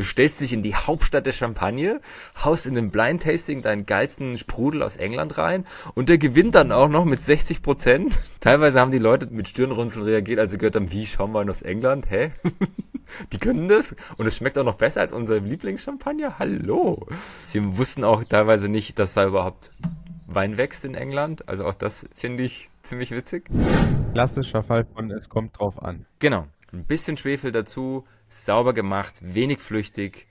Du stellst dich in die Hauptstadt der Champagne, haust in dem Blind Tasting deinen geilsten Sprudel aus England rein und der gewinnt dann auch noch mit 60 Prozent. Teilweise haben die Leute mit Stirnrunzeln reagiert, als sie gehört haben, wie Schaumwein aus England, hä? die können das und es schmeckt auch noch besser als unser Lieblingschampagner. Hallo. Sie wussten auch teilweise nicht, dass da überhaupt Wein wächst in England. Also auch das finde ich ziemlich witzig. Klassischer Fall von es kommt drauf an. Genau. Ein bisschen Schwefel dazu, sauber gemacht, wenig flüchtig,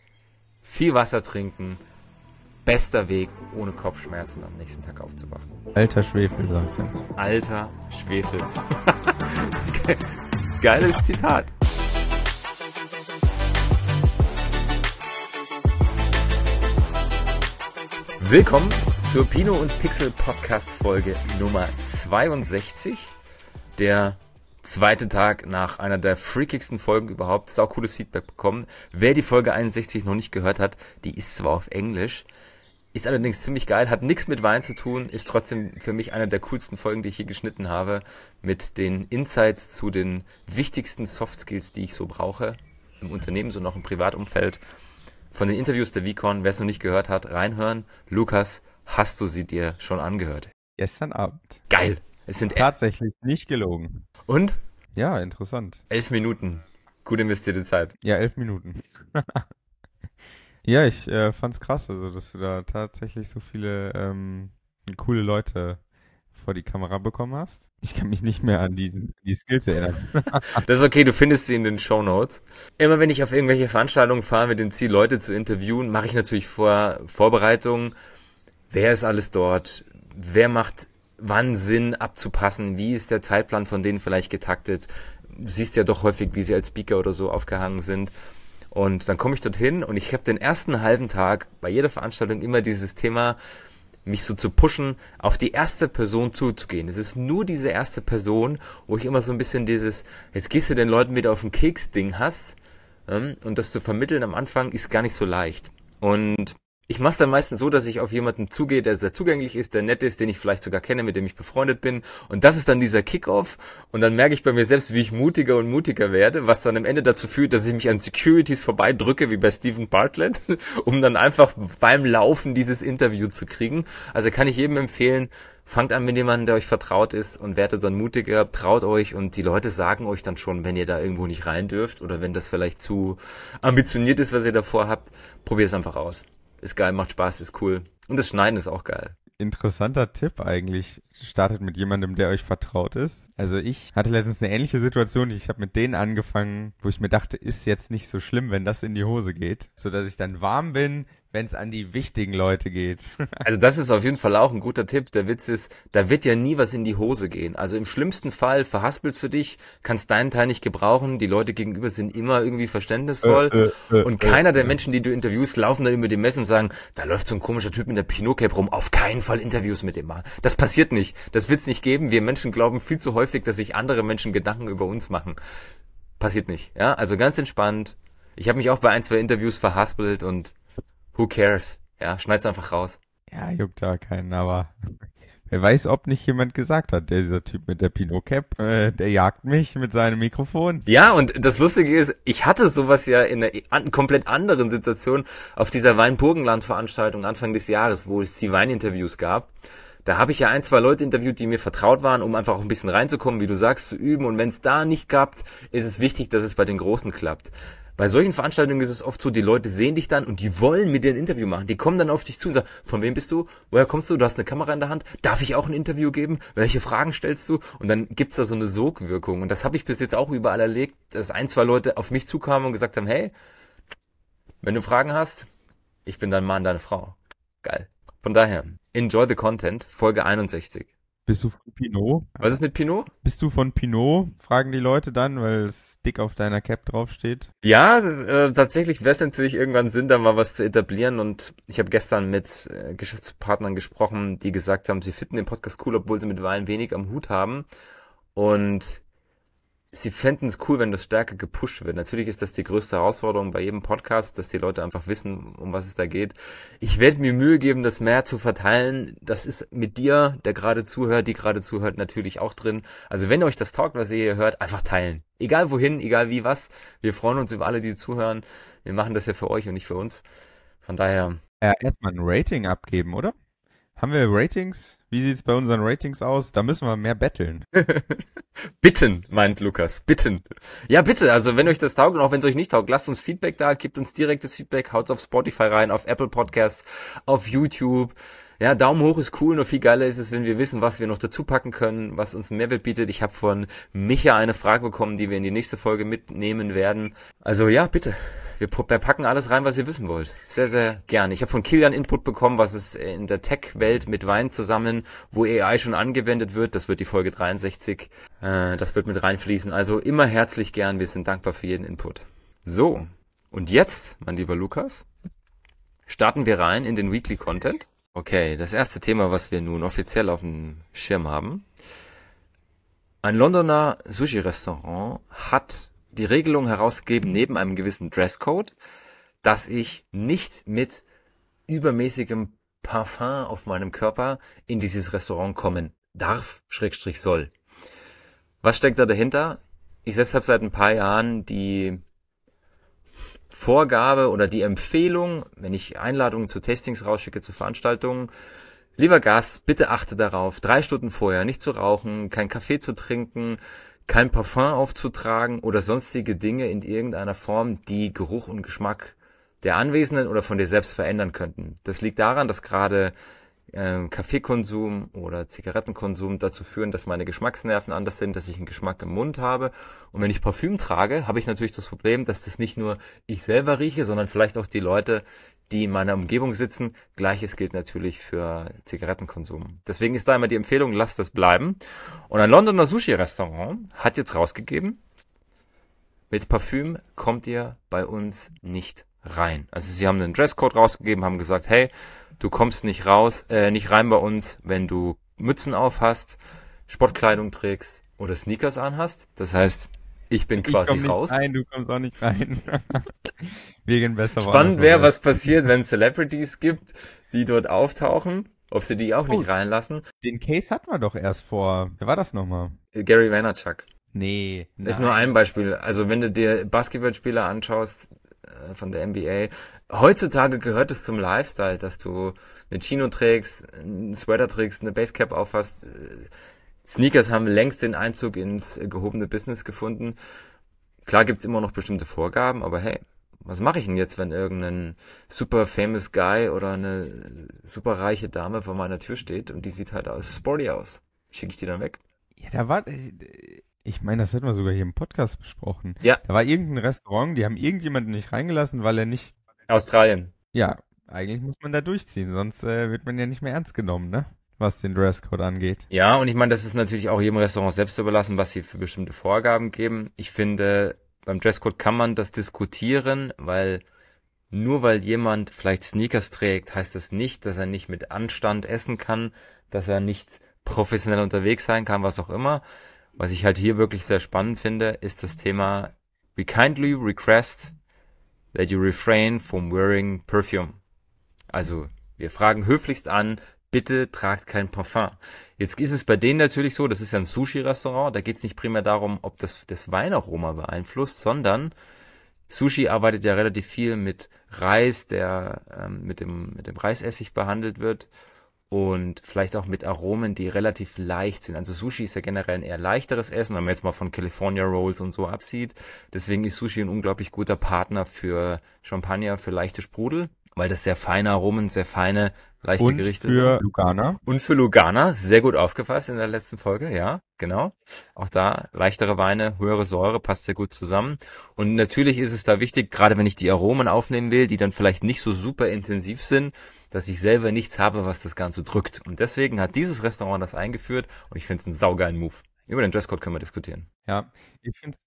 viel Wasser trinken. Bester Weg, ohne Kopfschmerzen am nächsten Tag aufzuwachen. Alter Schwefel, sagt er. Alter Schwefel. Geiles Zitat. Willkommen zur Pino und Pixel Podcast Folge Nummer 62. Der zweite Tag nach einer der freakigsten Folgen überhaupt. Sau cooles Feedback bekommen. Wer die Folge 61 noch nicht gehört hat, die ist zwar auf Englisch, ist allerdings ziemlich geil, hat nichts mit Wein zu tun, ist trotzdem für mich eine der coolsten Folgen, die ich hier geschnitten habe, mit den Insights zu den wichtigsten Soft Skills, die ich so brauche, im Unternehmen, so noch im Privatumfeld. Von den Interviews der Vicon, wer es noch nicht gehört hat, reinhören. Lukas, hast du sie dir schon angehört? Gestern Abend. Geil. Es sind tatsächlich nicht gelogen. Und? Ja, interessant. Elf Minuten. Gut investierte Zeit. Ja, elf Minuten. ja, ich äh, fand's krass, also dass du da tatsächlich so viele ähm, coole Leute vor die Kamera bekommen hast. Ich kann mich nicht mehr an die, die Skills erinnern. das ist okay, du findest sie in den Show Notes. Immer wenn ich auf irgendwelche Veranstaltungen fahre mit dem Ziel, Leute zu interviewen, mache ich natürlich vor Vorbereitungen. Wer ist alles dort? Wer macht wann Sinn abzupassen? Wie ist der Zeitplan von denen vielleicht getaktet? Siehst ja doch häufig, wie sie als Speaker oder so aufgehangen sind. Und dann komme ich dorthin und ich habe den ersten halben Tag bei jeder Veranstaltung immer dieses Thema, mich so zu pushen, auf die erste Person zuzugehen. Es ist nur diese erste Person, wo ich immer so ein bisschen dieses, jetzt gehst du den Leuten wieder auf den Keks-Ding hast. Ähm, und das zu vermitteln am Anfang ist gar nicht so leicht. Und ich mache es dann meistens so, dass ich auf jemanden zugehe, der sehr zugänglich ist, der nett ist, den ich vielleicht sogar kenne, mit dem ich befreundet bin. Und das ist dann dieser Kickoff. Und dann merke ich bei mir selbst, wie ich mutiger und mutiger werde, was dann am Ende dazu führt, dass ich mich an Securities vorbeidrücke, wie bei Stephen Bartlett, um dann einfach beim Laufen dieses Interview zu kriegen. Also kann ich jedem empfehlen, fangt an mit jemandem, der euch vertraut ist und werdet dann mutiger, traut euch und die Leute sagen euch dann schon, wenn ihr da irgendwo nicht rein dürft oder wenn das vielleicht zu ambitioniert ist, was ihr davor habt, probiert es einfach aus ist geil, macht Spaß, ist cool. Und das Schneiden ist auch geil. Interessanter Tipp eigentlich. Startet mit jemandem, der euch vertraut ist. Also ich hatte letztens eine ähnliche Situation. Ich habe mit denen angefangen, wo ich mir dachte, ist jetzt nicht so schlimm, wenn das in die Hose geht. So dass ich dann warm bin, wenn es an die wichtigen Leute geht. also das ist auf jeden Fall auch ein guter Tipp. Der Witz ist, da wird ja nie was in die Hose gehen. Also im schlimmsten Fall verhaspelst du dich, kannst deinen Teil nicht gebrauchen, die Leute gegenüber sind immer irgendwie verständnisvoll äh, äh, äh, und keiner der Menschen, die du interviewst, laufen dann über die Messe und sagen, da läuft so ein komischer Typ mit der Pinot-Cape rum, auf keinen Fall Interviews mit dem machen. Das passiert nicht. Das wird's nicht geben. Wir Menschen glauben viel zu häufig, dass sich andere Menschen Gedanken über uns machen. Passiert nicht. Ja, also ganz entspannt. Ich habe mich auch bei ein, zwei Interviews verhaspelt und who cares? Ja, schneid's einfach raus. Ja, juckt da keinen, aber wer weiß, ob nicht jemand gesagt hat, der, dieser Typ mit der Pinot Cap, äh, der jagt mich mit seinem Mikrofon. Ja, und das Lustige ist, ich hatte sowas ja in einer an, komplett anderen Situation auf dieser Weinburgenland-Veranstaltung Anfang des Jahres, wo es die Weininterviews gab. Da habe ich ja ein, zwei Leute interviewt, die mir vertraut waren, um einfach auch ein bisschen reinzukommen, wie du sagst, zu üben. Und wenn es da nicht klappt, ist es wichtig, dass es bei den Großen klappt. Bei solchen Veranstaltungen ist es oft so, die Leute sehen dich dann und die wollen mit dir ein Interview machen. Die kommen dann auf dich zu und sagen, von wem bist du? Woher kommst du? Du hast eine Kamera in der Hand. Darf ich auch ein Interview geben? Welche Fragen stellst du? Und dann gibt's da so eine Sogwirkung. Und das habe ich bis jetzt auch überall erlebt, dass ein, zwei Leute auf mich zukamen und gesagt haben, hey, wenn du Fragen hast, ich bin dein Mann, deine Frau. Geil. Von daher, enjoy the content, Folge 61. Bist du von Pinot? Was ist mit Pinot? Bist du von Pinot? Fragen die Leute dann, weil es dick auf deiner Cap draufsteht. Ja, äh, tatsächlich wäre es natürlich irgendwann Sinn, da mal was zu etablieren. Und ich habe gestern mit äh, Geschäftspartnern gesprochen, die gesagt haben, sie finden den Podcast cool, obwohl sie mit Wein wenig am Hut haben. Und sie fänden es cool, wenn das stärker gepusht wird. Natürlich ist das die größte Herausforderung bei jedem Podcast, dass die Leute einfach wissen, um was es da geht. Ich werde mir Mühe geben, das mehr zu verteilen. Das ist mit dir, der gerade zuhört, die gerade zuhört, natürlich auch drin. Also wenn euch das taugt, was ihr hier hört, einfach teilen. Egal wohin, egal wie was. Wir freuen uns über alle, die zuhören. Wir machen das ja für euch und nicht für uns. Von daher. Ja, erstmal ein Rating abgeben, oder? Haben wir Ratings? Wie sieht's bei unseren Ratings aus? Da müssen wir mehr betteln. bitten, meint Lukas. Bitten. Ja, bitte. Also, wenn euch das taugt und auch wenn es euch nicht taugt, lasst uns Feedback da, gebt uns direktes Feedback, haut's auf Spotify rein, auf Apple Podcasts, auf YouTube. Ja, Daumen hoch ist cool, nur viel geiler ist es, wenn wir wissen, was wir noch dazu packen können, was uns Mehrwert bietet. Ich habe von Micha eine Frage bekommen, die wir in die nächste Folge mitnehmen werden. Also ja, bitte. Wir packen alles rein, was ihr wissen wollt. Sehr, sehr gerne. Ich habe von Kilian Input bekommen, was es in der Tech-Welt mit Wein zusammen, wo AI schon angewendet wird. Das wird die Folge 63. Äh, das wird mit reinfließen. Also immer herzlich gern. Wir sind dankbar für jeden Input. So. Und jetzt, mein lieber Lukas, starten wir rein in den Weekly Content. Okay, das erste Thema, was wir nun offiziell auf dem Schirm haben. Ein Londoner Sushi-Restaurant hat die Regelung herausgegeben, neben einem gewissen Dresscode, dass ich nicht mit übermäßigem Parfum auf meinem Körper in dieses Restaurant kommen darf, Schrägstrich soll. Was steckt da dahinter? Ich selbst habe seit ein paar Jahren die Vorgabe oder die Empfehlung, wenn ich Einladungen zu Tastings rausschicke, zu Veranstaltungen, lieber Gast, bitte achte darauf, drei Stunden vorher nicht zu rauchen, kein Kaffee zu trinken, kein Parfum aufzutragen oder sonstige Dinge in irgendeiner Form, die Geruch und Geschmack der Anwesenden oder von dir selbst verändern könnten. Das liegt daran, dass gerade äh, Kaffeekonsum oder Zigarettenkonsum dazu führen, dass meine Geschmacksnerven anders sind, dass ich einen Geschmack im Mund habe. Und wenn ich Parfüm trage, habe ich natürlich das Problem, dass das nicht nur ich selber rieche, sondern vielleicht auch die Leute, die in meiner Umgebung sitzen. Gleiches gilt natürlich für Zigarettenkonsum. Deswegen ist da immer die Empfehlung, lasst das bleiben. Und ein Londoner Sushi-Restaurant hat jetzt rausgegeben, mit Parfüm kommt ihr bei uns nicht rein. Also sie haben einen Dresscode rausgegeben, haben gesagt, hey, du kommst nicht raus, äh, nicht rein bei uns, wenn du Mützen auf hast, Sportkleidung trägst oder Sneakers anhast. Das heißt, ich bin quasi ich komm raus. Nicht rein, du kommst auch nicht rein. Wegen besser Spannend wäre, was passiert, wenn Celebrities gibt, die dort auftauchen, ob sie die auch nicht oh, reinlassen. Den Case hatten wir doch erst vor. Wer war das nochmal? Gary Vaynerchuk. Nee. Das ist nur ein Beispiel. Also wenn du dir Basketballspieler anschaust äh, von der NBA, heutzutage gehört es zum Lifestyle, dass du eine Chino trägst, einen Sweater trägst, eine Basecap aufhast. Sneakers haben längst den Einzug ins gehobene Business gefunden. Klar gibt's immer noch bestimmte Vorgaben, aber hey, was mache ich denn jetzt, wenn irgendein super famous Guy oder eine super reiche Dame vor meiner Tür steht und die sieht halt aus sporty aus? Schicke ich die dann weg? Ja, da war, ich meine, das hätten wir sogar hier im Podcast besprochen. Ja. Da war irgendein Restaurant, die haben irgendjemanden nicht reingelassen, weil er nicht. Australien. Ja, eigentlich muss man da durchziehen, sonst äh, wird man ja nicht mehr ernst genommen, ne? Was den Dresscode angeht. Ja, und ich meine, das ist natürlich auch jedem Restaurant selbst überlassen, was sie für bestimmte Vorgaben geben. Ich finde, beim Dresscode kann man das diskutieren, weil nur weil jemand vielleicht Sneakers trägt, heißt das nicht, dass er nicht mit Anstand essen kann, dass er nicht professionell unterwegs sein kann, was auch immer. Was ich halt hier wirklich sehr spannend finde, ist das Thema We kindly request that you refrain from wearing perfume. Also, wir fragen höflichst an, bitte tragt kein Parfum. Jetzt ist es bei denen natürlich so, das ist ja ein Sushi-Restaurant, da geht es nicht primär darum, ob das das Weinaroma beeinflusst, sondern Sushi arbeitet ja relativ viel mit Reis, der ähm, mit, dem, mit dem Reisessig behandelt wird und vielleicht auch mit Aromen, die relativ leicht sind. Also Sushi ist ja generell ein eher leichteres Essen, wenn man jetzt mal von California Rolls und so absieht. Deswegen ist Sushi ein unglaublich guter Partner für Champagner, für leichte Sprudel weil das sehr feine Aromen, sehr feine, leichte und Gerichte für sind. für Lugana. Und für Lugana, sehr gut aufgefasst in der letzten Folge, ja, genau. Auch da leichtere Weine, höhere Säure, passt sehr gut zusammen. Und natürlich ist es da wichtig, gerade wenn ich die Aromen aufnehmen will, die dann vielleicht nicht so super intensiv sind, dass ich selber nichts habe, was das Ganze drückt. Und deswegen hat dieses Restaurant das eingeführt und ich finde es einen saugeilen Move. Über den Dresscode können wir diskutieren. Ja, ich finde es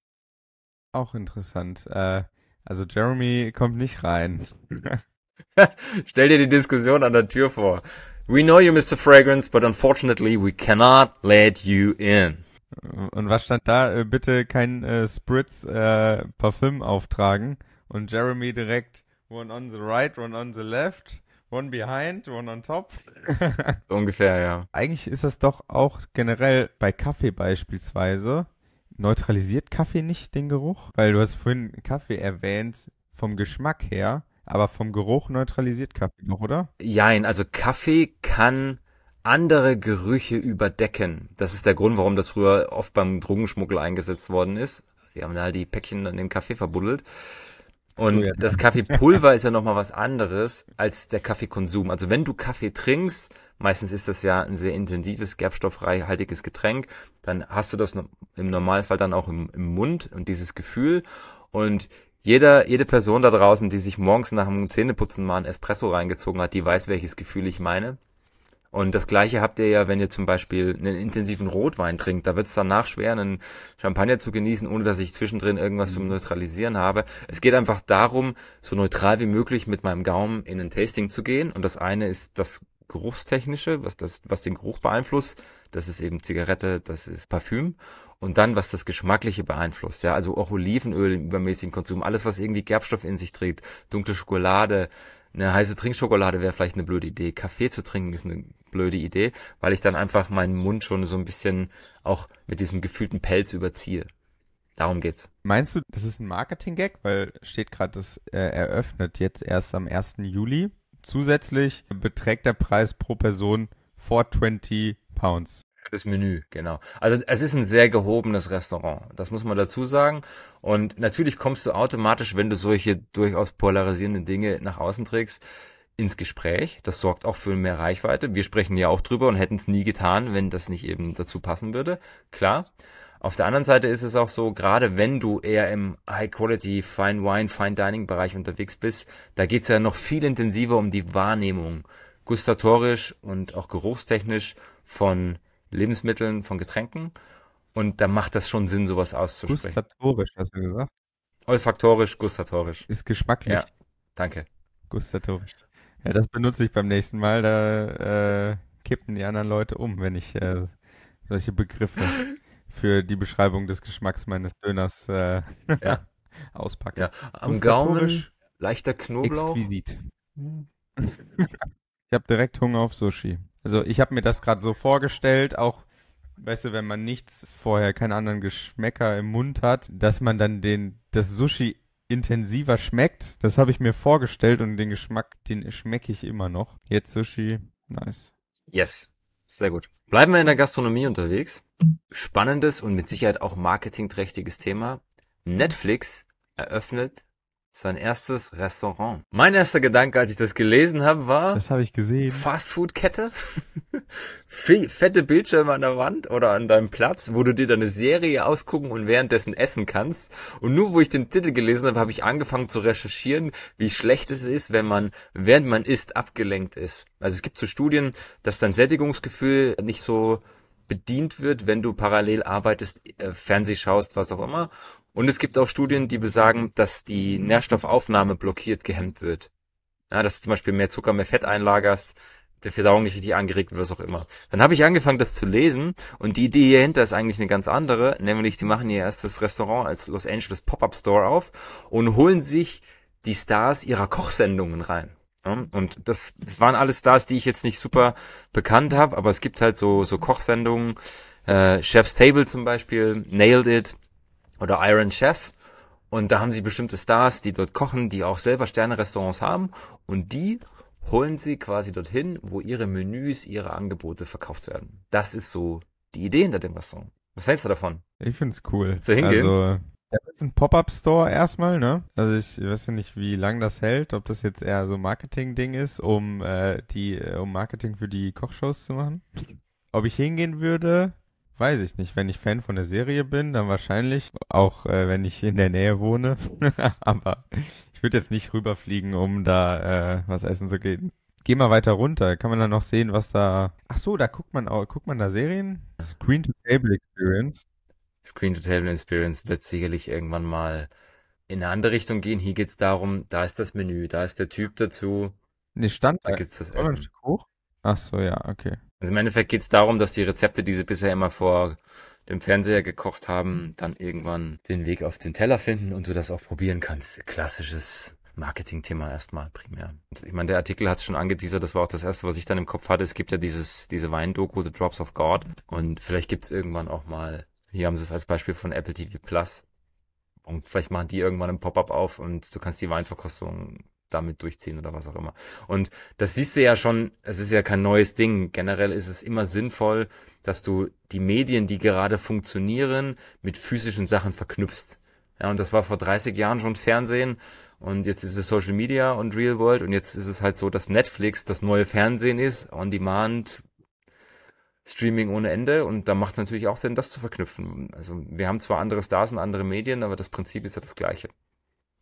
auch interessant. Äh, also Jeremy kommt nicht rein. Stell dir die Diskussion an der Tür vor. We know you, Mr. Fragrance, but unfortunately we cannot let you in. Und was stand da? Äh, bitte kein äh, Spritz äh, Parfüm auftragen. Und Jeremy direkt one on the right, one on the left, one behind, one on top. Ungefähr, ja. Eigentlich ist das doch auch generell bei Kaffee beispielsweise. Neutralisiert Kaffee nicht den Geruch? Weil du hast vorhin Kaffee erwähnt, vom Geschmack her, aber vom Geruch neutralisiert Kaffee noch, oder? Jein, also Kaffee kann andere Gerüche überdecken. Das ist der Grund, warum das früher oft beim Drogenschmuggel eingesetzt worden ist. Die haben da halt die Päckchen dann im Kaffee verbuddelt. Und oh ja, das Kaffeepulver ist ja nochmal was anderes als der Kaffeekonsum. Also wenn du Kaffee trinkst, meistens ist das ja ein sehr intensives, gerbstoffreichhaltiges Getränk, dann hast du das im Normalfall dann auch im, im Mund und dieses Gefühl. Und jeder, jede Person da draußen, die sich morgens nach dem Zähneputzen mal ein Espresso reingezogen hat, die weiß, welches Gefühl ich meine. Und das gleiche habt ihr ja, wenn ihr zum Beispiel einen intensiven Rotwein trinkt. Da wird es danach schwer, einen Champagner zu genießen, ohne dass ich zwischendrin irgendwas mhm. zum Neutralisieren habe. Es geht einfach darum, so neutral wie möglich mit meinem Gaumen in ein Tasting zu gehen. Und das eine ist das Geruchstechnische, was das, was den Geruch beeinflusst. Das ist eben Zigarette, das ist Parfüm. Und dann, was das Geschmackliche beeinflusst, ja, also auch Olivenöl im übermäßigen Konsum, alles, was irgendwie Gerbstoff in sich trägt, dunkle Schokolade, eine heiße Trinkschokolade wäre vielleicht eine blöde Idee. Kaffee zu trinken ist eine blöde Idee, weil ich dann einfach meinen Mund schon so ein bisschen auch mit diesem gefühlten Pelz überziehe. Darum geht's. Meinst du, das ist ein Marketing-Gag? Weil steht gerade, das äh, eröffnet jetzt erst am 1. Juli. Zusätzlich beträgt der Preis pro Person 420 Pounds. Das Menü, genau. Also es ist ein sehr gehobenes Restaurant, das muss man dazu sagen. Und natürlich kommst du automatisch, wenn du solche durchaus polarisierenden Dinge nach außen trägst, ins Gespräch. Das sorgt auch für mehr Reichweite. Wir sprechen ja auch drüber und hätten es nie getan, wenn das nicht eben dazu passen würde. Klar. Auf der anderen Seite ist es auch so, gerade wenn du eher im High-Quality, Fine Wine, Fine Dining-Bereich unterwegs bist, da geht's ja noch viel intensiver um die Wahrnehmung, gustatorisch und auch geruchstechnisch von Lebensmitteln, von Getränken. Und da macht das schon Sinn, sowas auszusprechen. Gustatorisch, hast du gesagt? Olfaktorisch, gustatorisch. Ist geschmacklich. Ja, danke. Gustatorisch. Ja, das benutze ich beim nächsten Mal. Da äh, kippen die anderen Leute um, wenn ich äh, solche Begriffe für die Beschreibung des Geschmacks meines Döners äh, ja. auspacke. Ja, am Gaumen leichter Knoblauch. Exquisit. ich habe direkt Hunger auf Sushi. Also ich habe mir das gerade so vorgestellt, auch, weißt du, wenn man nichts vorher, keine anderen Geschmäcker im Mund hat, dass man dann den, das Sushi intensiver schmeckt. Das habe ich mir vorgestellt und den Geschmack, den schmecke ich immer noch. Jetzt Sushi, nice. Yes, sehr gut. Bleiben wir in der Gastronomie unterwegs. Spannendes und mit Sicherheit auch marketingträchtiges Thema. Netflix eröffnet sein erstes Restaurant. Mein erster Gedanke, als ich das gelesen habe, war. Das habe ich gesehen. Fastfood-Kette. Fette Bildschirme an der Wand oder an deinem Platz, wo du dir deine Serie ausgucken und währenddessen essen kannst. Und nur wo ich den Titel gelesen habe, habe ich angefangen zu recherchieren, wie schlecht es ist, wenn man, während man isst, abgelenkt ist. Also es gibt so Studien, dass dein Sättigungsgefühl nicht so bedient wird, wenn du parallel arbeitest, äh, Fernseh schaust, was auch immer. Und es gibt auch Studien, die besagen, dass die Nährstoffaufnahme blockiert gehemmt wird. Ja, dass du zum Beispiel mehr Zucker, mehr Fett einlagerst, der Verdauung nicht richtig angeregt wird, was auch immer. Dann habe ich angefangen, das zu lesen und die Idee hierhinter ist eigentlich eine ganz andere, nämlich sie machen ihr erstes Restaurant als Los Angeles Pop-Up Store auf und holen sich die Stars ihrer Kochsendungen rein. Und das, das waren alles Stars, die ich jetzt nicht super bekannt habe, aber es gibt halt so, so Kochsendungen, äh, Chef's Table zum Beispiel, Nailed It, oder Iron Chef. Und da haben sie bestimmte Stars, die dort kochen, die auch selber Sterne-Restaurants haben. Und die holen sie quasi dorthin, wo ihre Menüs, ihre Angebote verkauft werden. Das ist so die Idee hinter dem Restaurant. Was hältst du davon? Ich find's cool. Zu hingehen? Also, das ist ein Pop-Up-Store erstmal, ne? Also ich weiß ja nicht, wie lang das hält, ob das jetzt eher so Marketing-Ding ist, um äh, die, äh, um Marketing für die Kochshows zu machen. Ob ich hingehen würde, Weiß ich nicht. Wenn ich Fan von der Serie bin, dann wahrscheinlich. Auch äh, wenn ich in der Nähe wohne. Aber ich würde jetzt nicht rüberfliegen, um da äh, was essen zu gehen. Geh mal weiter runter. Kann man dann noch sehen, was da. Ach so, da guckt man auch, guckt man da Serien? Screen to Table Experience. Screen to Table Experience wird sicherlich irgendwann mal in eine andere Richtung gehen. Hier geht's darum, da ist das Menü, da ist der Typ dazu. Ne, stand da. Da gibt's das Essen. Ein Stück hoch? Ach so, ja, okay. Also Im Endeffekt geht es darum, dass die Rezepte, die sie bisher immer vor dem Fernseher gekocht haben, dann irgendwann den Weg auf den Teller finden und du das auch probieren kannst. Klassisches Marketing-Thema erstmal primär. Und ich meine, der Artikel hat es schon angeteasert, das war auch das erste, was ich dann im Kopf hatte. Es gibt ja dieses, diese Weindoku, The Drops of God. Und vielleicht gibt es irgendwann auch mal, hier haben sie es als Beispiel von Apple TV Plus. Und vielleicht machen die irgendwann ein Pop-up auf und du kannst die Weinverkostung damit durchziehen oder was auch immer. Und das siehst du ja schon, es ist ja kein neues Ding. Generell ist es immer sinnvoll, dass du die Medien, die gerade funktionieren, mit physischen Sachen verknüpfst. Ja, und das war vor 30 Jahren schon Fernsehen und jetzt ist es Social Media und Real World und jetzt ist es halt so, dass Netflix das neue Fernsehen ist, on demand, Streaming ohne Ende und da macht es natürlich auch Sinn, das zu verknüpfen. Also wir haben zwar andere Stars und andere Medien, aber das Prinzip ist ja das gleiche.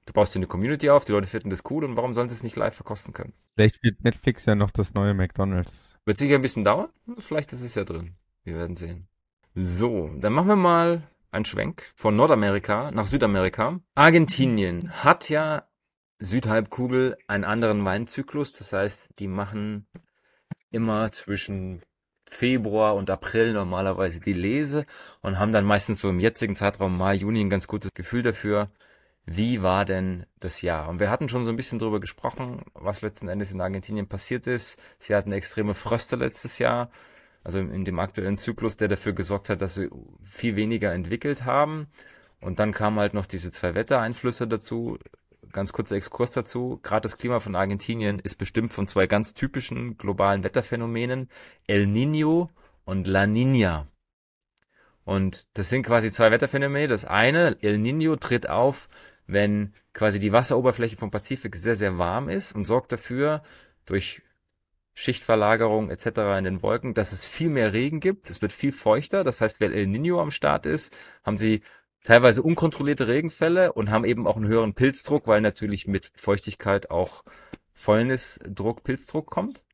Du baust dir eine Community auf, die Leute finden das cool und warum sollen sie es nicht live verkosten können? Vielleicht wird Netflix ja noch das neue McDonalds. Wird sicher ein bisschen dauern, vielleicht ist es ja drin. Wir werden sehen. So, dann machen wir mal einen Schwenk von Nordamerika nach Südamerika. Argentinien hat ja Südhalbkugel einen anderen Weinzyklus. Das heißt, die machen immer zwischen Februar und April normalerweise die Lese und haben dann meistens so im jetzigen Zeitraum Mai, Juni ein ganz gutes Gefühl dafür, wie war denn das Jahr? Und wir hatten schon so ein bisschen drüber gesprochen, was letzten Endes in Argentinien passiert ist. Sie hatten extreme Fröste letztes Jahr, also in dem aktuellen Zyklus, der dafür gesorgt hat, dass sie viel weniger entwickelt haben. Und dann kamen halt noch diese zwei Wettereinflüsse dazu, ganz kurzer Exkurs dazu. Gerade das Klima von Argentinien ist bestimmt von zwei ganz typischen globalen Wetterphänomenen, El Niño und La Niña. Und das sind quasi zwei Wetterphänomene. Das eine, El Niño, tritt auf, wenn quasi die Wasseroberfläche vom Pazifik sehr, sehr warm ist und sorgt dafür, durch Schichtverlagerung etc. in den Wolken, dass es viel mehr Regen gibt. Es wird viel feuchter. Das heißt, wenn El Niño am Start ist, haben sie teilweise unkontrollierte Regenfälle und haben eben auch einen höheren Pilzdruck, weil natürlich mit Feuchtigkeit auch Fäulnisdruck, Pilzdruck kommt.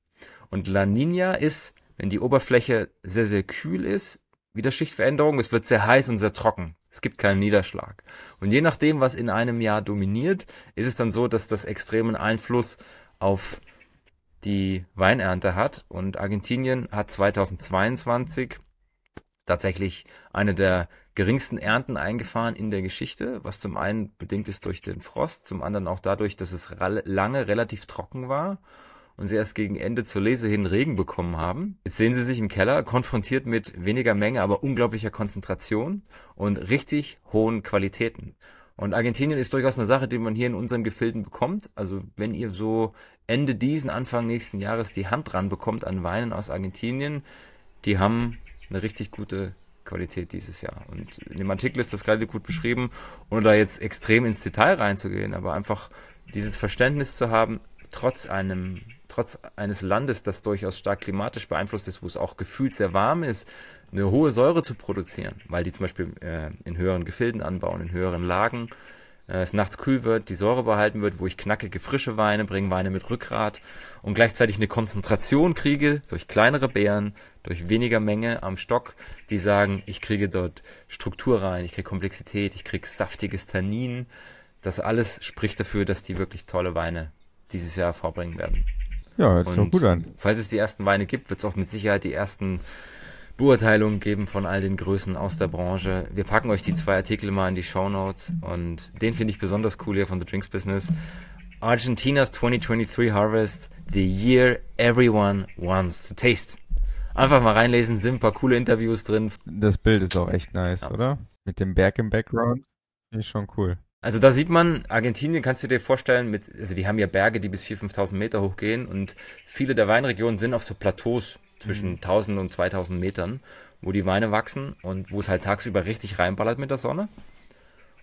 Und La Nina ist, wenn die Oberfläche sehr, sehr kühl ist, wieder Schichtveränderung. Es wird sehr heiß und sehr trocken. Es gibt keinen Niederschlag. Und je nachdem, was in einem Jahr dominiert, ist es dann so, dass das extremen Einfluss auf die Weinernte hat. Und Argentinien hat 2022 tatsächlich eine der geringsten Ernten eingefahren in der Geschichte, was zum einen bedingt ist durch den Frost, zum anderen auch dadurch, dass es lange relativ trocken war und sie erst gegen Ende zur Lese hin Regen bekommen haben. Jetzt sehen sie sich im Keller, konfrontiert mit weniger Menge, aber unglaublicher Konzentration und richtig hohen Qualitäten. Und Argentinien ist durchaus eine Sache, die man hier in unseren Gefilden bekommt. Also wenn ihr so Ende diesen, Anfang nächsten Jahres die Hand dran bekommt an Weinen aus Argentinien, die haben eine richtig gute Qualität dieses Jahr. Und in dem Artikel ist das relativ gut beschrieben, ohne da jetzt extrem ins Detail reinzugehen, aber einfach dieses Verständnis zu haben, trotz einem, trotz eines Landes, das durchaus stark klimatisch beeinflusst ist, wo es auch gefühlt sehr warm ist, eine hohe Säure zu produzieren, weil die zum Beispiel äh, in höheren Gefilden anbauen, in höheren Lagen, äh, es nachts kühl wird, die Säure behalten wird, wo ich knackige frische Weine bringe, Weine mit Rückgrat und gleichzeitig eine Konzentration kriege durch kleinere Beeren, durch weniger Menge am Stock, die sagen, ich kriege dort Struktur rein, ich kriege Komplexität, ich kriege saftiges Tannin. Das alles spricht dafür, dass die wirklich tolle Weine dieses Jahr vorbringen werden. Ja, hört sich gut an. Falls es die ersten Weine gibt, wird es auch mit Sicherheit die ersten Beurteilungen geben von all den Größen aus der Branche. Wir packen euch die zwei Artikel mal in die Show Notes und den finde ich besonders cool hier von The Drinks Business. Argentina's 2023 Harvest, the year everyone wants to taste. Einfach mal reinlesen, sind ein paar coole Interviews drin. Das Bild ist auch echt nice, ja. oder? Mit dem Berg im Background. Ich schon cool. Also da sieht man, Argentinien kannst du dir vorstellen, mit, also die haben ja Berge, die bis 4.000, 5.000 Meter hochgehen und viele der Weinregionen sind auf so Plateaus zwischen mhm. 1.000 und 2.000 Metern, wo die Weine wachsen und wo es halt tagsüber richtig reinballert mit der Sonne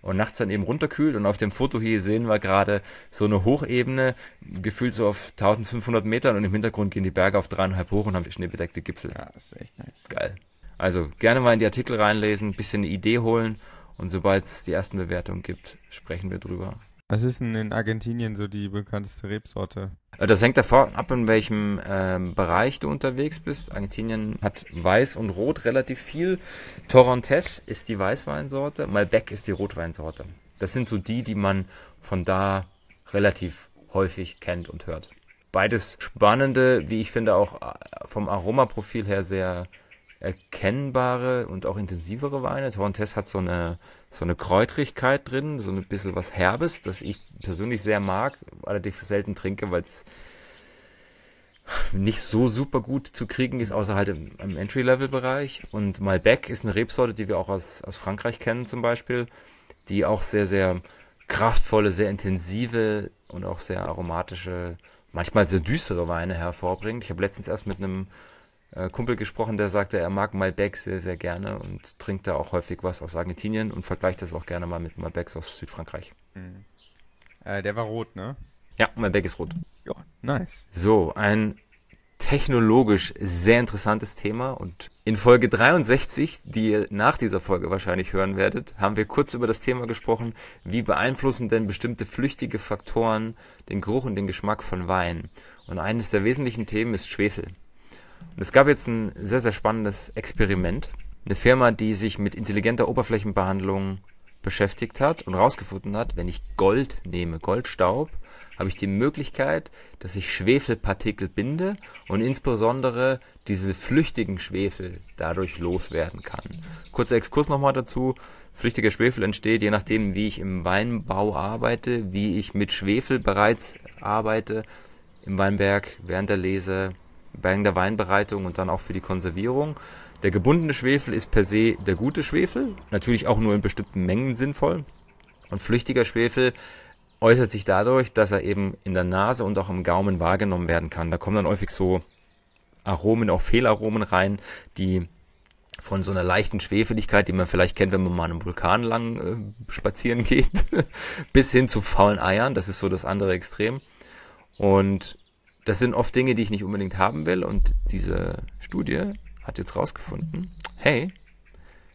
und nachts dann eben runterkühlt. Und auf dem Foto hier sehen wir gerade so eine Hochebene, gefühlt so auf 1500 Metern und im Hintergrund gehen die Berge auf dreieinhalb hoch und haben schneebedeckte Gipfel. Ja, das ist echt nice. Geil. Also gerne mal in die Artikel reinlesen, bisschen eine Idee holen und sobald es die ersten Bewertungen gibt, sprechen wir drüber. Was ist denn in Argentinien so die bekannteste Rebsorte? Äh, das hängt davon ab, in welchem ähm, Bereich du unterwegs bist. Argentinien hat Weiß und Rot relativ viel. Torrontés ist die Weißweinsorte, Malbec ist die Rotweinsorte. Das sind so die, die man von da relativ häufig kennt und hört. Beides spannende, wie ich finde, auch äh, vom Aromaprofil her sehr erkennbare und auch intensivere Weine. Torrentes hat so eine, so eine Kräutrigkeit drin, so ein bisschen was Herbes, das ich persönlich sehr mag, allerdings selten trinke, weil es nicht so super gut zu kriegen ist, außer halt im, im Entry-Level-Bereich. Und Malbec ist eine Rebsorte, die wir auch aus, aus Frankreich kennen zum Beispiel, die auch sehr, sehr kraftvolle, sehr intensive und auch sehr aromatische, manchmal sehr düstere Weine hervorbringt. Ich habe letztens erst mit einem äh, Kumpel gesprochen, der sagte, er mag Malbec sehr, sehr gerne und trinkt da auch häufig was aus Argentinien und vergleicht das auch gerne mal mit Malbecs aus Südfrankreich. Mhm. Äh, der war rot, ne? Ja, Malbec ist rot. Ja, nice. So, ein technologisch sehr interessantes Thema und in Folge 63, die ihr nach dieser Folge wahrscheinlich hören werdet, haben wir kurz über das Thema gesprochen, wie beeinflussen denn bestimmte flüchtige Faktoren den Geruch und den Geschmack von Wein. Und eines der wesentlichen Themen ist Schwefel. Und es gab jetzt ein sehr, sehr spannendes Experiment. Eine Firma, die sich mit intelligenter Oberflächenbehandlung beschäftigt hat und herausgefunden hat, wenn ich Gold nehme, Goldstaub, habe ich die Möglichkeit, dass ich Schwefelpartikel binde und insbesondere diese flüchtigen Schwefel dadurch loswerden kann. Kurzer Exkurs nochmal dazu. Flüchtiger Schwefel entsteht je nachdem, wie ich im Weinbau arbeite, wie ich mit Schwefel bereits arbeite, im Weinberg, während der Lese, während der Weinbereitung und dann auch für die Konservierung. Der gebundene Schwefel ist per se der gute Schwefel, natürlich auch nur in bestimmten Mengen sinnvoll. Und flüchtiger Schwefel äußert sich dadurch, dass er eben in der Nase und auch im Gaumen wahrgenommen werden kann. Da kommen dann häufig so Aromen, auch Fehlaromen rein, die von so einer leichten Schwefeligkeit, die man vielleicht kennt, wenn man mal an einem Vulkan lang äh, spazieren geht, bis hin zu faulen Eiern. Das ist so das andere Extrem. Und das sind oft Dinge, die ich nicht unbedingt haben will. Und diese Studie hat jetzt rausgefunden, hey,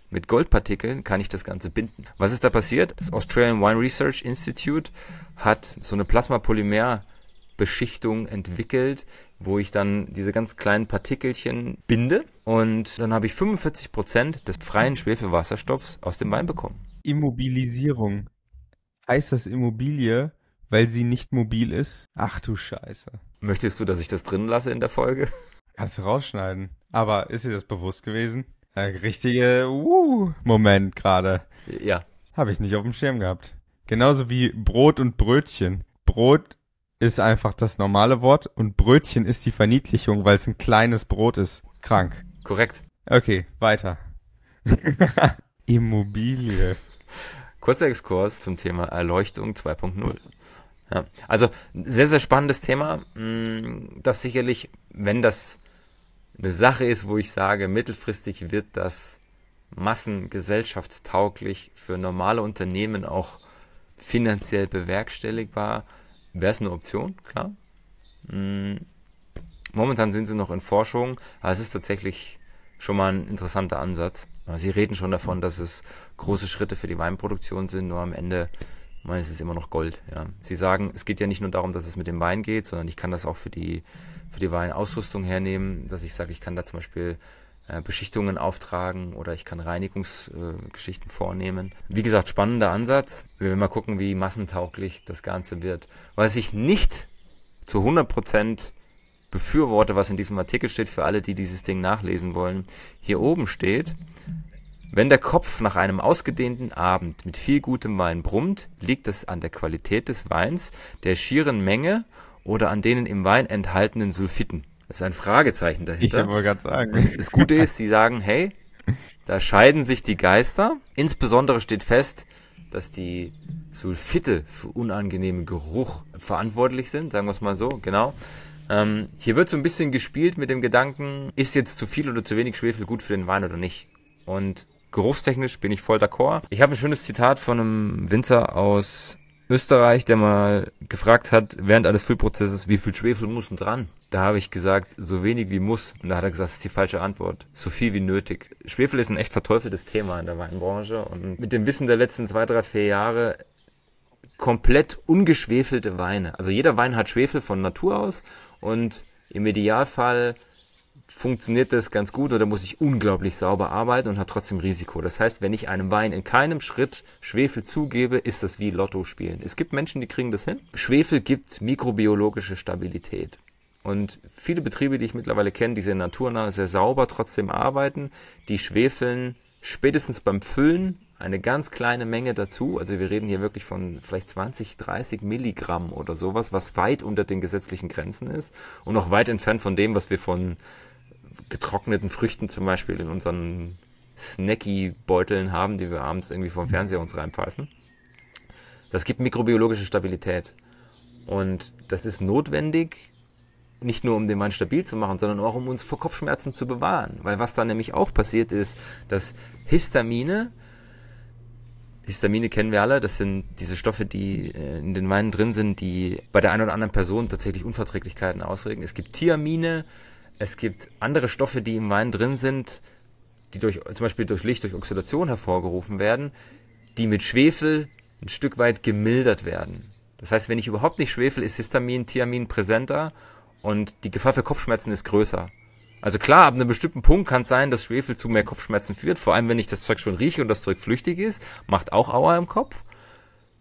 mit Goldpartikeln kann ich das Ganze binden. Was ist da passiert? Das Australian Wine Research Institute hat so eine Plasmapolymerbeschichtung entwickelt, wo ich dann diese ganz kleinen Partikelchen binde und dann habe ich 45 Prozent des freien Schwefelwasserstoffs aus dem Wein bekommen. Immobilisierung. Heißt das Immobilie, weil sie nicht mobil ist? Ach du Scheiße. Möchtest du, dass ich das drin lasse in der Folge? Kannst du rausschneiden. Aber ist dir das bewusst gewesen? Ein richtiger uh, Moment gerade. Ja. Habe ich nicht auf dem Schirm gehabt. Genauso wie Brot und Brötchen. Brot ist einfach das normale Wort und Brötchen ist die Verniedlichung, weil es ein kleines Brot ist. Krank. Korrekt. Okay, weiter. Immobilie. Kurzer Exkurs zum Thema Erleuchtung 2.0. Ja, also sehr, sehr spannendes Thema, mm, das sicherlich, wenn das eine Sache ist, wo ich sage, mittelfristig wird das massengesellschaftstauglich für normale Unternehmen auch finanziell bewerkstelligbar, wäre es eine Option, klar. Mm, momentan sind sie noch in Forschung, aber es ist tatsächlich schon mal ein interessanter Ansatz. Sie reden schon davon, dass es große Schritte für die Weinproduktion sind, nur am Ende es ist immer noch Gold. Ja. Sie sagen, es geht ja nicht nur darum, dass es mit dem Wein geht, sondern ich kann das auch für die für die Weinausrüstung hernehmen, dass ich sage, ich kann da zum Beispiel äh, Beschichtungen auftragen oder ich kann Reinigungsgeschichten äh, vornehmen. Wie gesagt, spannender Ansatz. Wir werden mal gucken, wie massentauglich das Ganze wird. Was ich nicht zu 100% befürworte, was in diesem Artikel steht, für alle, die dieses Ding nachlesen wollen. Hier oben steht, wenn der Kopf nach einem ausgedehnten Abend mit viel gutem Wein brummt, liegt es an der Qualität des Weins, der schieren Menge oder an denen im Wein enthaltenen Sulfiten. Das ist ein Fragezeichen dahinter. Ich wollte gerade sagen. Das Gute ist, sie sagen, hey, da scheiden sich die Geister. Insbesondere steht fest, dass die Sulfite für unangenehmen Geruch verantwortlich sind, sagen wir es mal so, genau. Ähm, hier wird so ein bisschen gespielt mit dem Gedanken, ist jetzt zu viel oder zu wenig Schwefel gut für den Wein oder nicht. Und geruchstechnisch bin ich voll d'accord. Ich habe ein schönes Zitat von einem Winzer aus Österreich, der mal gefragt hat, während eines Füllprozesses, wie viel Schwefel muss denn dran? Da habe ich gesagt, so wenig wie muss. Und da hat er gesagt, das ist die falsche Antwort. So viel wie nötig. Schwefel ist ein echt verteufeltes Thema in der Weinbranche. Und mit dem Wissen der letzten zwei, drei, vier Jahre komplett ungeschwefelte Weine. Also jeder Wein hat Schwefel von Natur aus und im Idealfall funktioniert das ganz gut oder muss ich unglaublich sauber arbeiten und habe trotzdem Risiko. Das heißt, wenn ich einem Wein in keinem Schritt Schwefel zugebe, ist das wie Lotto spielen. Es gibt Menschen, die kriegen das hin. Schwefel gibt mikrobiologische Stabilität. Und viele Betriebe, die ich mittlerweile kenne, die sehr naturnah, sehr sauber trotzdem arbeiten, die schwefeln spätestens beim Füllen eine ganz kleine Menge dazu. Also wir reden hier wirklich von vielleicht 20, 30 Milligramm oder sowas, was weit unter den gesetzlichen Grenzen ist und noch weit entfernt von dem, was wir von getrockneten Früchten zum Beispiel in unseren Snacky-Beuteln haben, die wir abends irgendwie vom Fernseher uns reinpfeifen. Das gibt mikrobiologische Stabilität. Und das ist notwendig, nicht nur um den Wein stabil zu machen, sondern auch um uns vor Kopfschmerzen zu bewahren. Weil was da nämlich auch passiert ist, dass Histamine, Histamine kennen wir alle, das sind diese Stoffe, die äh, in den Weinen drin sind, die bei der einen oder anderen Person tatsächlich Unverträglichkeiten ausregen. Es gibt Thiamine, es gibt andere Stoffe, die im Wein drin sind, die durch, zum Beispiel durch Licht, durch Oxidation hervorgerufen werden, die mit Schwefel ein Stück weit gemildert werden. Das heißt, wenn ich überhaupt nicht schwefel, ist Histamin, Thiamin präsenter und die Gefahr für Kopfschmerzen ist größer. Also klar, ab einem bestimmten Punkt kann es sein, dass Schwefel zu mehr Kopfschmerzen führt, vor allem wenn ich das Zeug schon rieche und das Zeug flüchtig ist, macht auch Aua im Kopf.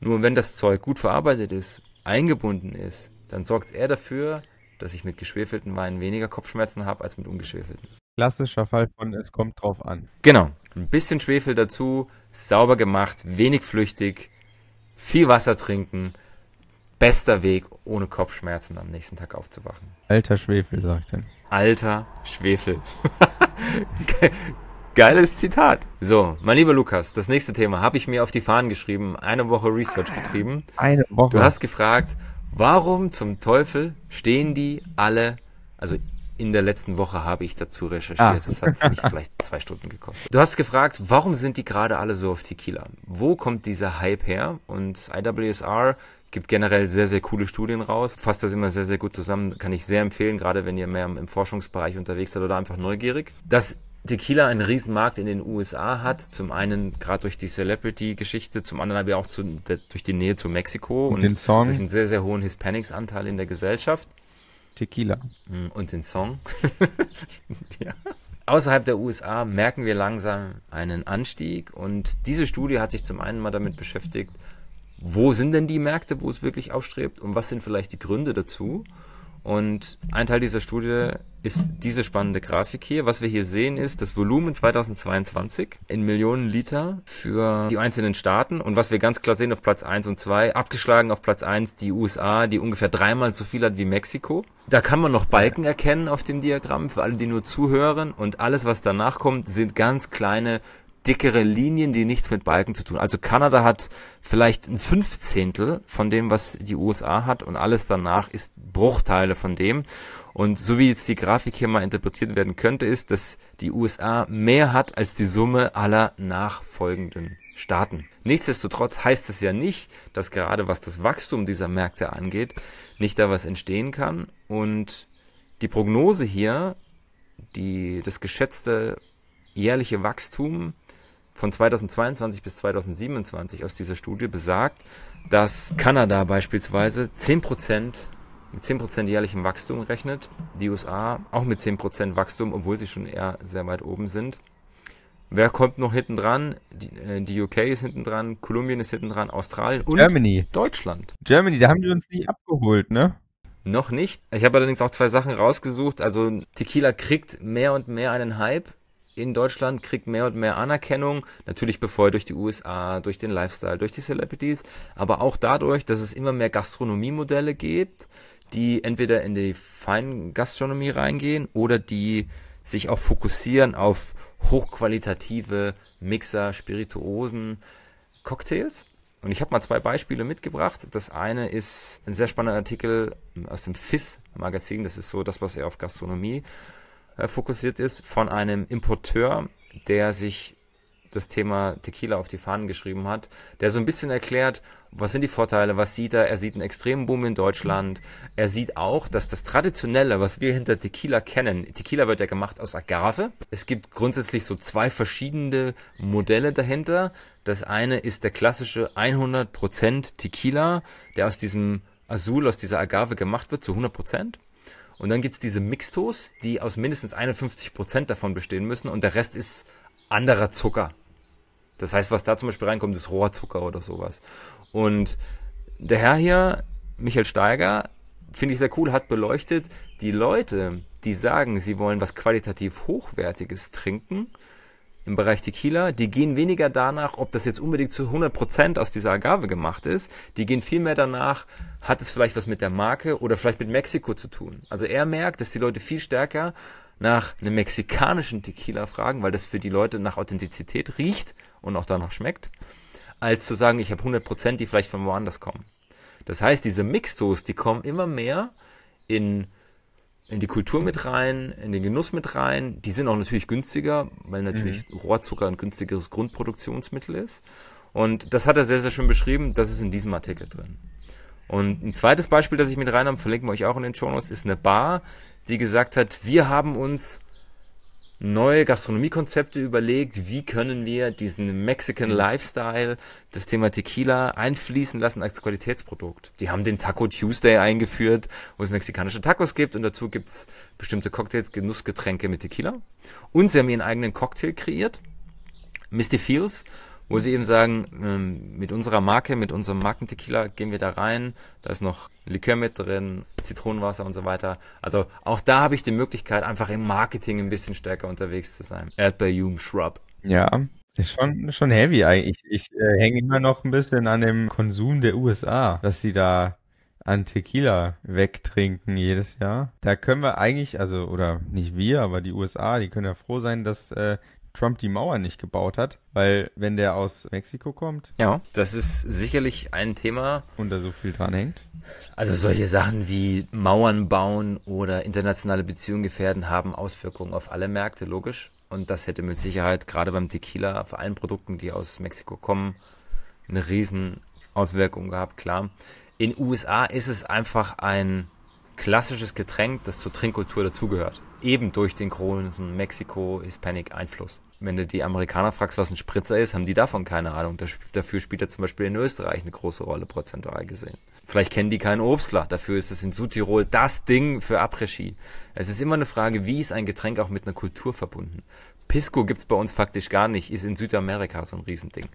Nur wenn das Zeug gut verarbeitet ist, eingebunden ist, dann sorgt es eher dafür, dass ich mit geschwefelten Weinen weniger Kopfschmerzen habe als mit ungeschwefelten. Klassischer Fall von es kommt drauf an. Genau. Ein bisschen Schwefel dazu, sauber gemacht, wenig flüchtig, viel Wasser trinken, bester Weg, ohne Kopfschmerzen am nächsten Tag aufzuwachen. Alter Schwefel, sagt er. Alter Schwefel. Geiles Zitat. So, mein lieber Lukas, das nächste Thema habe ich mir auf die Fahnen geschrieben, eine Woche Research betrieben. Eine Woche. Du hast gefragt, warum zum Teufel stehen die alle, also in der letzten Woche habe ich dazu recherchiert. Ah. Das hat mich vielleicht zwei Stunden gekostet. Du hast gefragt, warum sind die gerade alle so auf Tequila? Wo kommt dieser Hype her? Und IWSR gibt generell sehr, sehr coole Studien raus. Fasst das immer sehr, sehr gut zusammen. Kann ich sehr empfehlen, gerade wenn ihr mehr im Forschungsbereich unterwegs seid oder einfach neugierig. Dass Tequila einen Riesenmarkt in den USA hat. Zum einen gerade durch die Celebrity-Geschichte, zum anderen aber auch zu, der, durch die Nähe zu Mexiko und, und den Song. durch einen sehr, sehr hohen Hispanics-Anteil in der Gesellschaft. Tequila. Mm, und den Song. ja. Außerhalb der USA merken wir langsam einen Anstieg und diese Studie hat sich zum einen mal damit beschäftigt, wo sind denn die Märkte, wo es wirklich aufstrebt und was sind vielleicht die Gründe dazu? Und ein Teil dieser Studie ist diese spannende Grafik hier. Was wir hier sehen ist das Volumen 2022 in Millionen Liter für die einzelnen Staaten. Und was wir ganz klar sehen auf Platz 1 und 2, abgeschlagen auf Platz 1 die USA, die ungefähr dreimal so viel hat wie Mexiko. Da kann man noch Balken erkennen auf dem Diagramm für alle, die nur zuhören. Und alles, was danach kommt, sind ganz kleine dickere Linien, die nichts mit Balken zu tun. Also Kanada hat vielleicht ein Fünfzehntel von dem, was die USA hat und alles danach ist Bruchteile von dem. Und so wie jetzt die Grafik hier mal interpretiert werden könnte, ist, dass die USA mehr hat als die Summe aller nachfolgenden Staaten. Nichtsdestotrotz heißt es ja nicht, dass gerade was das Wachstum dieser Märkte angeht, nicht da was entstehen kann. Und die Prognose hier, die, das geschätzte jährliche Wachstum von 2022 bis 2027 aus dieser Studie besagt, dass Kanada beispielsweise 10% mit 10% jährlichem Wachstum rechnet, die USA auch mit 10% Wachstum, obwohl sie schon eher sehr weit oben sind. Wer kommt noch hinten dran? Die, äh, die UK ist hinten dran, Kolumbien ist hinten dran, Australien und Germany. Deutschland. Germany, da haben die uns nie abgeholt, ne? Noch nicht. Ich habe allerdings auch zwei Sachen rausgesucht. Also Tequila kriegt mehr und mehr einen Hype in Deutschland kriegt mehr und mehr Anerkennung, natürlich befeuert durch die USA, durch den Lifestyle, durch die Celebrities, aber auch dadurch, dass es immer mehr Gastronomiemodelle gibt, die entweder in die Feingastronomie reingehen oder die sich auch fokussieren auf hochqualitative Mixer, Spirituosen, Cocktails. Und ich habe mal zwei Beispiele mitgebracht. Das eine ist ein sehr spannender Artikel aus dem FIS-Magazin. Das ist so das, was er auf Gastronomie fokussiert ist, von einem Importeur, der sich das Thema Tequila auf die Fahnen geschrieben hat, der so ein bisschen erklärt, was sind die Vorteile, was sieht er? Er sieht einen extremen Boom in Deutschland. Er sieht auch, dass das Traditionelle, was wir hinter Tequila kennen, Tequila wird ja gemacht aus Agave. Es gibt grundsätzlich so zwei verschiedene Modelle dahinter. Das eine ist der klassische 100% Tequila, der aus diesem Azul, aus dieser Agave gemacht wird, zu 100%. Und dann gibt's diese Mixtos, die aus mindestens 51% davon bestehen müssen und der Rest ist anderer Zucker. Das heißt, was da zum Beispiel reinkommt, ist Rohrzucker oder sowas. Und der Herr hier, Michael Steiger, finde ich sehr cool, hat beleuchtet, die Leute, die sagen, sie wollen was qualitativ Hochwertiges trinken, im Bereich Tequila, die gehen weniger danach, ob das jetzt unbedingt zu 100% aus dieser Agave gemacht ist. Die gehen vielmehr danach, hat es vielleicht was mit der Marke oder vielleicht mit Mexiko zu tun. Also er merkt, dass die Leute viel stärker nach einem mexikanischen Tequila fragen, weil das für die Leute nach Authentizität riecht und auch danach schmeckt, als zu sagen, ich habe 100%, die vielleicht von woanders kommen. Das heißt, diese Mixtos, die kommen immer mehr in in die Kultur mit rein, in den Genuss mit rein. Die sind auch natürlich günstiger, weil natürlich mhm. Rohrzucker ein günstigeres Grundproduktionsmittel ist. Und das hat er sehr, sehr schön beschrieben. Das ist in diesem Artikel drin. Und ein zweites Beispiel, das ich mit reinhabe, verlinken wir euch auch in den Show Notes, ist eine Bar, die gesagt hat, wir haben uns neue Gastronomiekonzepte überlegt, wie können wir diesen Mexican. Lifestyle, das Thema Tequila einfließen lassen als Qualitätsprodukt. Die haben den Taco Tuesday eingeführt, wo es mexikanische Tacos gibt und dazu gibt's bestimmte Cocktails, Genussgetränke mit Tequila. Und sie haben ihren eigenen Cocktail kreiert, Misty Fields, wo sie eben sagen, ähm, mit unserer Marke, mit unserem Markentequila gehen wir da rein, da ist noch Likör mit drin, Zitronenwasser und so weiter. Also auch da habe ich die Möglichkeit, einfach im Marketing ein bisschen stärker unterwegs zu sein. Erdbeerjugend Shrub. Ja, schon, schon heavy eigentlich. Ich äh, hänge immer noch ein bisschen an dem Konsum der USA, dass sie da an Tequila wegtrinken jedes Jahr. Da können wir eigentlich, also, oder nicht wir, aber die USA, die können ja froh sein, dass äh, Trump die Mauer nicht gebaut hat, weil wenn der aus Mexiko kommt. Ja, das ist sicherlich ein Thema. Und da so viel dran hängt. Also solche Sachen wie Mauern bauen oder internationale Beziehungen gefährden haben Auswirkungen auf alle Märkte, logisch. Und das hätte mit Sicherheit gerade beim Tequila, vor allen Produkten, die aus Mexiko kommen, eine riesen Auswirkung gehabt, klar. In USA ist es einfach ein klassisches Getränk, das zur Trinkkultur dazugehört. Eben durch den großen Mexiko-Hispanic-Einfluss. Wenn du die Amerikaner fragst, was ein Spritzer ist, haben die davon keine Ahnung. Dafür spielt er zum Beispiel in Österreich eine große Rolle, prozentual gesehen. Vielleicht kennen die keinen Obstler. Dafür ist es in Südtirol das Ding für Après-Ski. Es ist immer eine Frage, wie ist ein Getränk auch mit einer Kultur verbunden? Pisco gibt's bei uns faktisch gar nicht, ist in Südamerika so ein Riesending.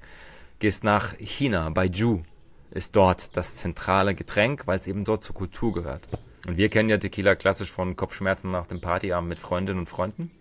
Gehst nach China, Baijiu, ist dort das zentrale Getränk, weil es eben dort zur Kultur gehört. Und wir kennen ja Tequila klassisch von Kopfschmerzen nach dem Partyabend mit Freundinnen und Freunden.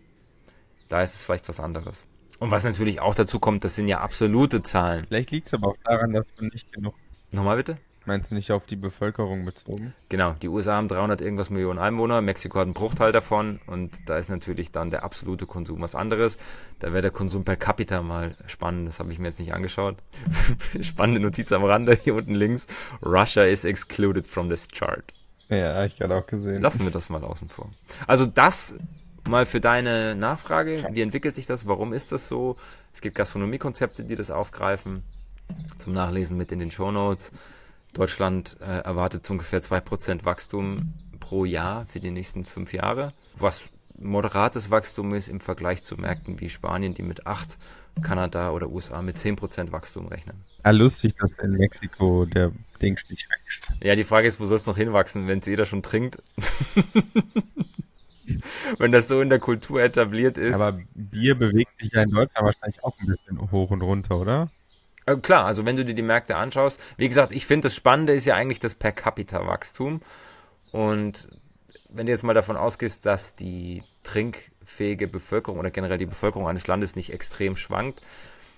Da ist es vielleicht was anderes. Und was natürlich auch dazu kommt, das sind ja absolute Zahlen. Vielleicht liegt es aber auch daran, dass man nicht genug. Nochmal bitte? Meinst du nicht auf die Bevölkerung bezogen? Genau, die USA haben 300 irgendwas Millionen Einwohner, Mexiko hat einen Bruchteil davon und da ist natürlich dann der absolute Konsum was anderes. Da wäre der Konsum per capita mal spannend, das habe ich mir jetzt nicht angeschaut. Spannende Notiz am Rande hier unten links. Russia is excluded from this chart. Ja, ich gerade auch gesehen. Lassen wir das mal außen vor. Also das mal für deine Nachfrage. Wie entwickelt sich das? Warum ist das so? Es gibt Gastronomiekonzepte, die das aufgreifen. Zum Nachlesen mit in den Show Notes. Deutschland äh, erwartet ungefähr 2% Wachstum pro Jahr für die nächsten fünf Jahre, was moderates Wachstum ist im Vergleich zu Märkten wie Spanien, die mit 8, Kanada oder USA mit 10% Wachstum rechnen. Ah, lustig, dass in Mexiko der Dings nicht wächst. Ja, die Frage ist, wo soll es noch hinwachsen, wenn es jeder schon trinkt? wenn das so in der Kultur etabliert ist. Aber Bier bewegt sich ja in Deutschland wahrscheinlich auch ein bisschen hoch und runter, oder? Äh, klar, also wenn du dir die Märkte anschaust, wie gesagt, ich finde das Spannende ist ja eigentlich das Per Capita Wachstum. Und wenn du jetzt mal davon ausgehst, dass die trinkfähige Bevölkerung oder generell die Bevölkerung eines Landes nicht extrem schwankt,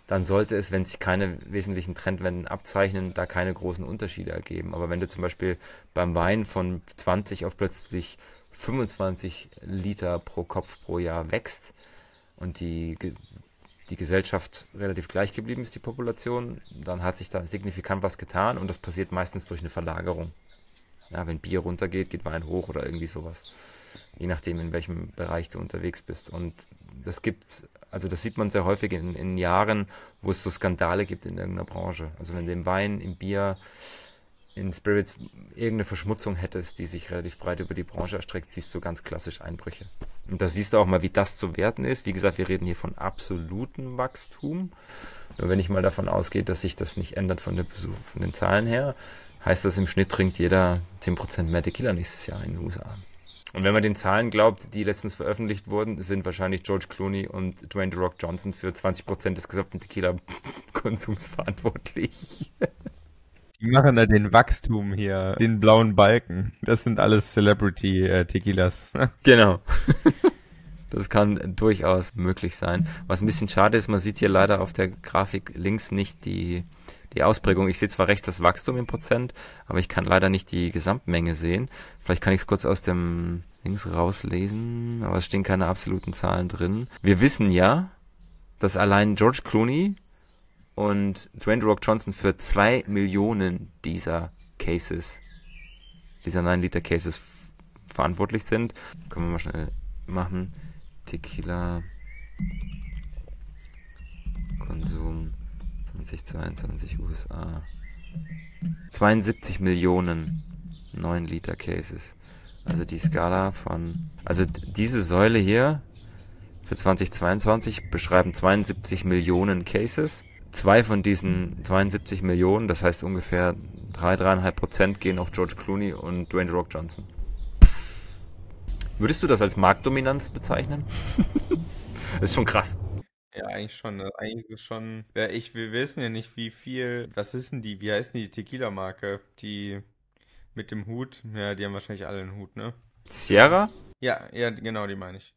dann sollte es, wenn sich keine wesentlichen Trendwenden abzeichnen, da keine großen Unterschiede ergeben. Aber wenn du zum Beispiel beim Wein von 20 auf plötzlich 25 Liter pro Kopf pro Jahr wächst und die, die Gesellschaft relativ gleich geblieben ist, die Population, dann hat sich da signifikant was getan und das passiert meistens durch eine Verlagerung. Ja, wenn Bier runtergeht, geht Wein hoch oder irgendwie sowas. Je nachdem, in welchem Bereich du unterwegs bist. Und das gibt, also das sieht man sehr häufig in, in Jahren, wo es so Skandale gibt in irgendeiner Branche. Also wenn du im Wein, im Bier, in Spirits irgendeine Verschmutzung hättest, die sich relativ breit über die Branche erstreckt, siehst du ganz klassisch Einbrüche. Und da siehst du auch mal, wie das zu werten ist. Wie gesagt, wir reden hier von absolutem Wachstum. Nur wenn ich mal davon ausgehe, dass sich das nicht ändert von, der, von den Zahlen her, heißt das im Schnitt trinkt jeder 10% mehr Tequila nächstes Jahr in den USA. Und wenn man den Zahlen glaubt, die letztens veröffentlicht wurden, sind wahrscheinlich George Clooney und Dwayne The Rock Johnson für 20% des gesamten Tequila-Konsums verantwortlich. Die machen da den Wachstum hier, den blauen Balken. Das sind alles Celebrity-Tequilas. genau. Das kann durchaus möglich sein. Was ein bisschen schade ist, man sieht hier leider auf der Grafik links nicht die, die Ausprägung. Ich sehe zwar recht das Wachstum im Prozent, aber ich kann leider nicht die Gesamtmenge sehen. Vielleicht kann ich es kurz aus dem links rauslesen, aber es stehen keine absoluten Zahlen drin. Wir wissen ja, dass allein George Clooney und Dwayne Rock Johnson für zwei Millionen dieser Cases, dieser 9 Liter Cases verantwortlich sind. Können wir mal schnell machen. Tequila Konsum 2022 USA. 72 Millionen 9 Liter Cases. Also die Skala von, also diese Säule hier für 2022 beschreiben 72 Millionen Cases. Zwei von diesen 72 Millionen, das heißt ungefähr 3, 3,5 Prozent gehen auf George Clooney und Dwayne Rock Johnson. Würdest du das als Marktdominanz bezeichnen? das ist schon krass. Ja, eigentlich schon. Ne? Eigentlich ist es schon. Ja, ich, wir wissen ja nicht, wie viel. Was ist denn die? Wie heißt denn die Tequila-Marke? Die mit dem Hut? Ja, die haben wahrscheinlich alle einen Hut, ne? Sierra? Ja, ja, genau, die meine ich.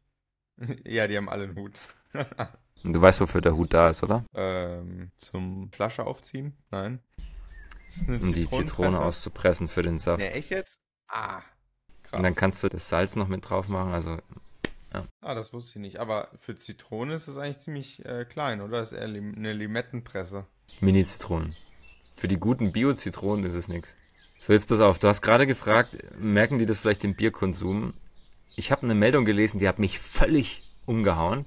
ja, die haben alle einen Hut. Und du weißt, wofür der Hut da ist, oder? Ähm, zum Flasche aufziehen? Nein. Um die Zitrone auszupressen für den Saft. Ne, echt jetzt? Ah, Krass. Und dann kannst du das Salz noch mit drauf machen. Also, ja. Ah, das wusste ich nicht. Aber für Zitrone ist es eigentlich ziemlich äh, klein, oder? Das ist eher eine Limettenpresse. Mini-Zitronen. Für die guten Bio-Zitronen ist es nichts. So, jetzt pass auf. Du hast gerade gefragt, merken die das vielleicht im Bierkonsum? Ich habe eine Meldung gelesen, die hat mich völlig umgehauen.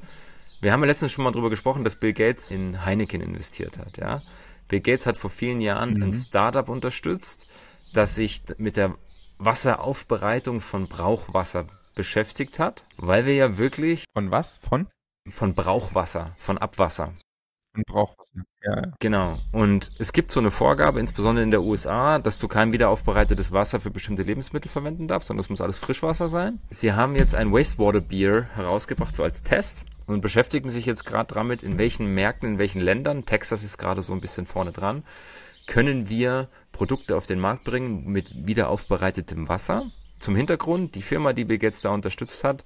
Wir haben ja letztens schon mal darüber gesprochen, dass Bill Gates in Heineken investiert hat, ja. Bill Gates hat vor vielen Jahren mhm. ein Startup unterstützt, das sich mit der Wasseraufbereitung von Brauchwasser beschäftigt hat, weil wir ja wirklich. Von was? Von? Von Brauchwasser, von Abwasser. Von Brauchwasser, ja, ja. Genau. Und es gibt so eine Vorgabe, insbesondere in der USA, dass du kein wiederaufbereitetes Wasser für bestimmte Lebensmittel verwenden darfst, sondern das muss alles Frischwasser sein. Sie haben jetzt ein Wastewater Beer herausgebracht, so als Test und beschäftigen sich jetzt gerade damit, in welchen Märkten, in welchen Ländern, Texas ist gerade so ein bisschen vorne dran, können wir Produkte auf den Markt bringen mit wiederaufbereitetem Wasser. Zum Hintergrund, die Firma, die Bill Gates da unterstützt hat,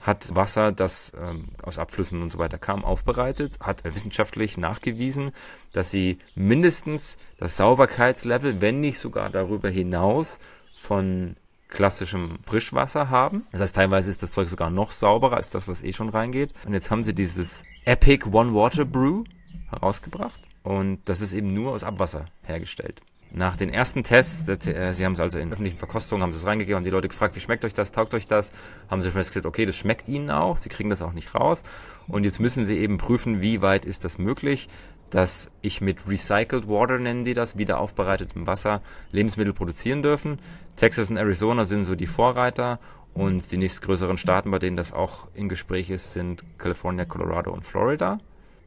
hat Wasser, das ähm, aus Abflüssen und so weiter kam, aufbereitet, hat wissenschaftlich nachgewiesen, dass sie mindestens das Sauberkeitslevel, wenn nicht sogar darüber hinaus, von klassischem Frischwasser haben. Das heißt, teilweise ist das Zeug sogar noch sauberer als das, was eh schon reingeht. Und jetzt haben sie dieses Epic One Water Brew herausgebracht. Und das ist eben nur aus Abwasser hergestellt. Nach den ersten Tests, äh, sie haben es also in öffentlichen Verkostungen, haben sie es reingegeben, haben die Leute gefragt, wie schmeckt euch das, taugt euch das, haben sie festgestellt, okay, das schmeckt ihnen auch, sie kriegen das auch nicht raus. Und jetzt müssen sie eben prüfen, wie weit ist das möglich, dass ich mit Recycled Water, nennen die das, wieder aufbereitetem Wasser, Lebensmittel produzieren dürfen. Texas und Arizona sind so die Vorreiter und die nächstgrößeren Staaten, bei denen das auch im Gespräch ist, sind California, Colorado und Florida.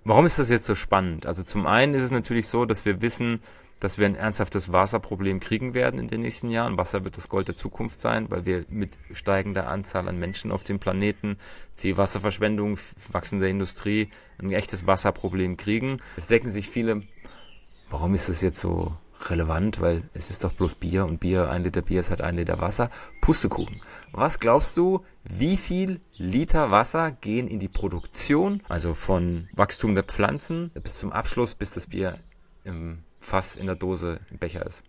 Warum ist das jetzt so spannend? Also zum einen ist es natürlich so, dass wir wissen, dass wir ein ernsthaftes Wasserproblem kriegen werden in den nächsten Jahren. Wasser wird das Gold der Zukunft sein, weil wir mit steigender Anzahl an Menschen auf dem Planeten, viel Wasserverschwendung, wachsende Industrie, ein echtes Wasserproblem kriegen. Es decken sich viele, warum ist das jetzt so relevant, weil es ist doch bloß Bier und Bier, ein Liter Bier ist halt ein Liter Wasser. Pustekuchen. Was glaubst du, wie viel Liter Wasser gehen in die Produktion, also von Wachstum der Pflanzen bis zum Abschluss, bis das Bier im Fass, in der Dose, im Becher ist?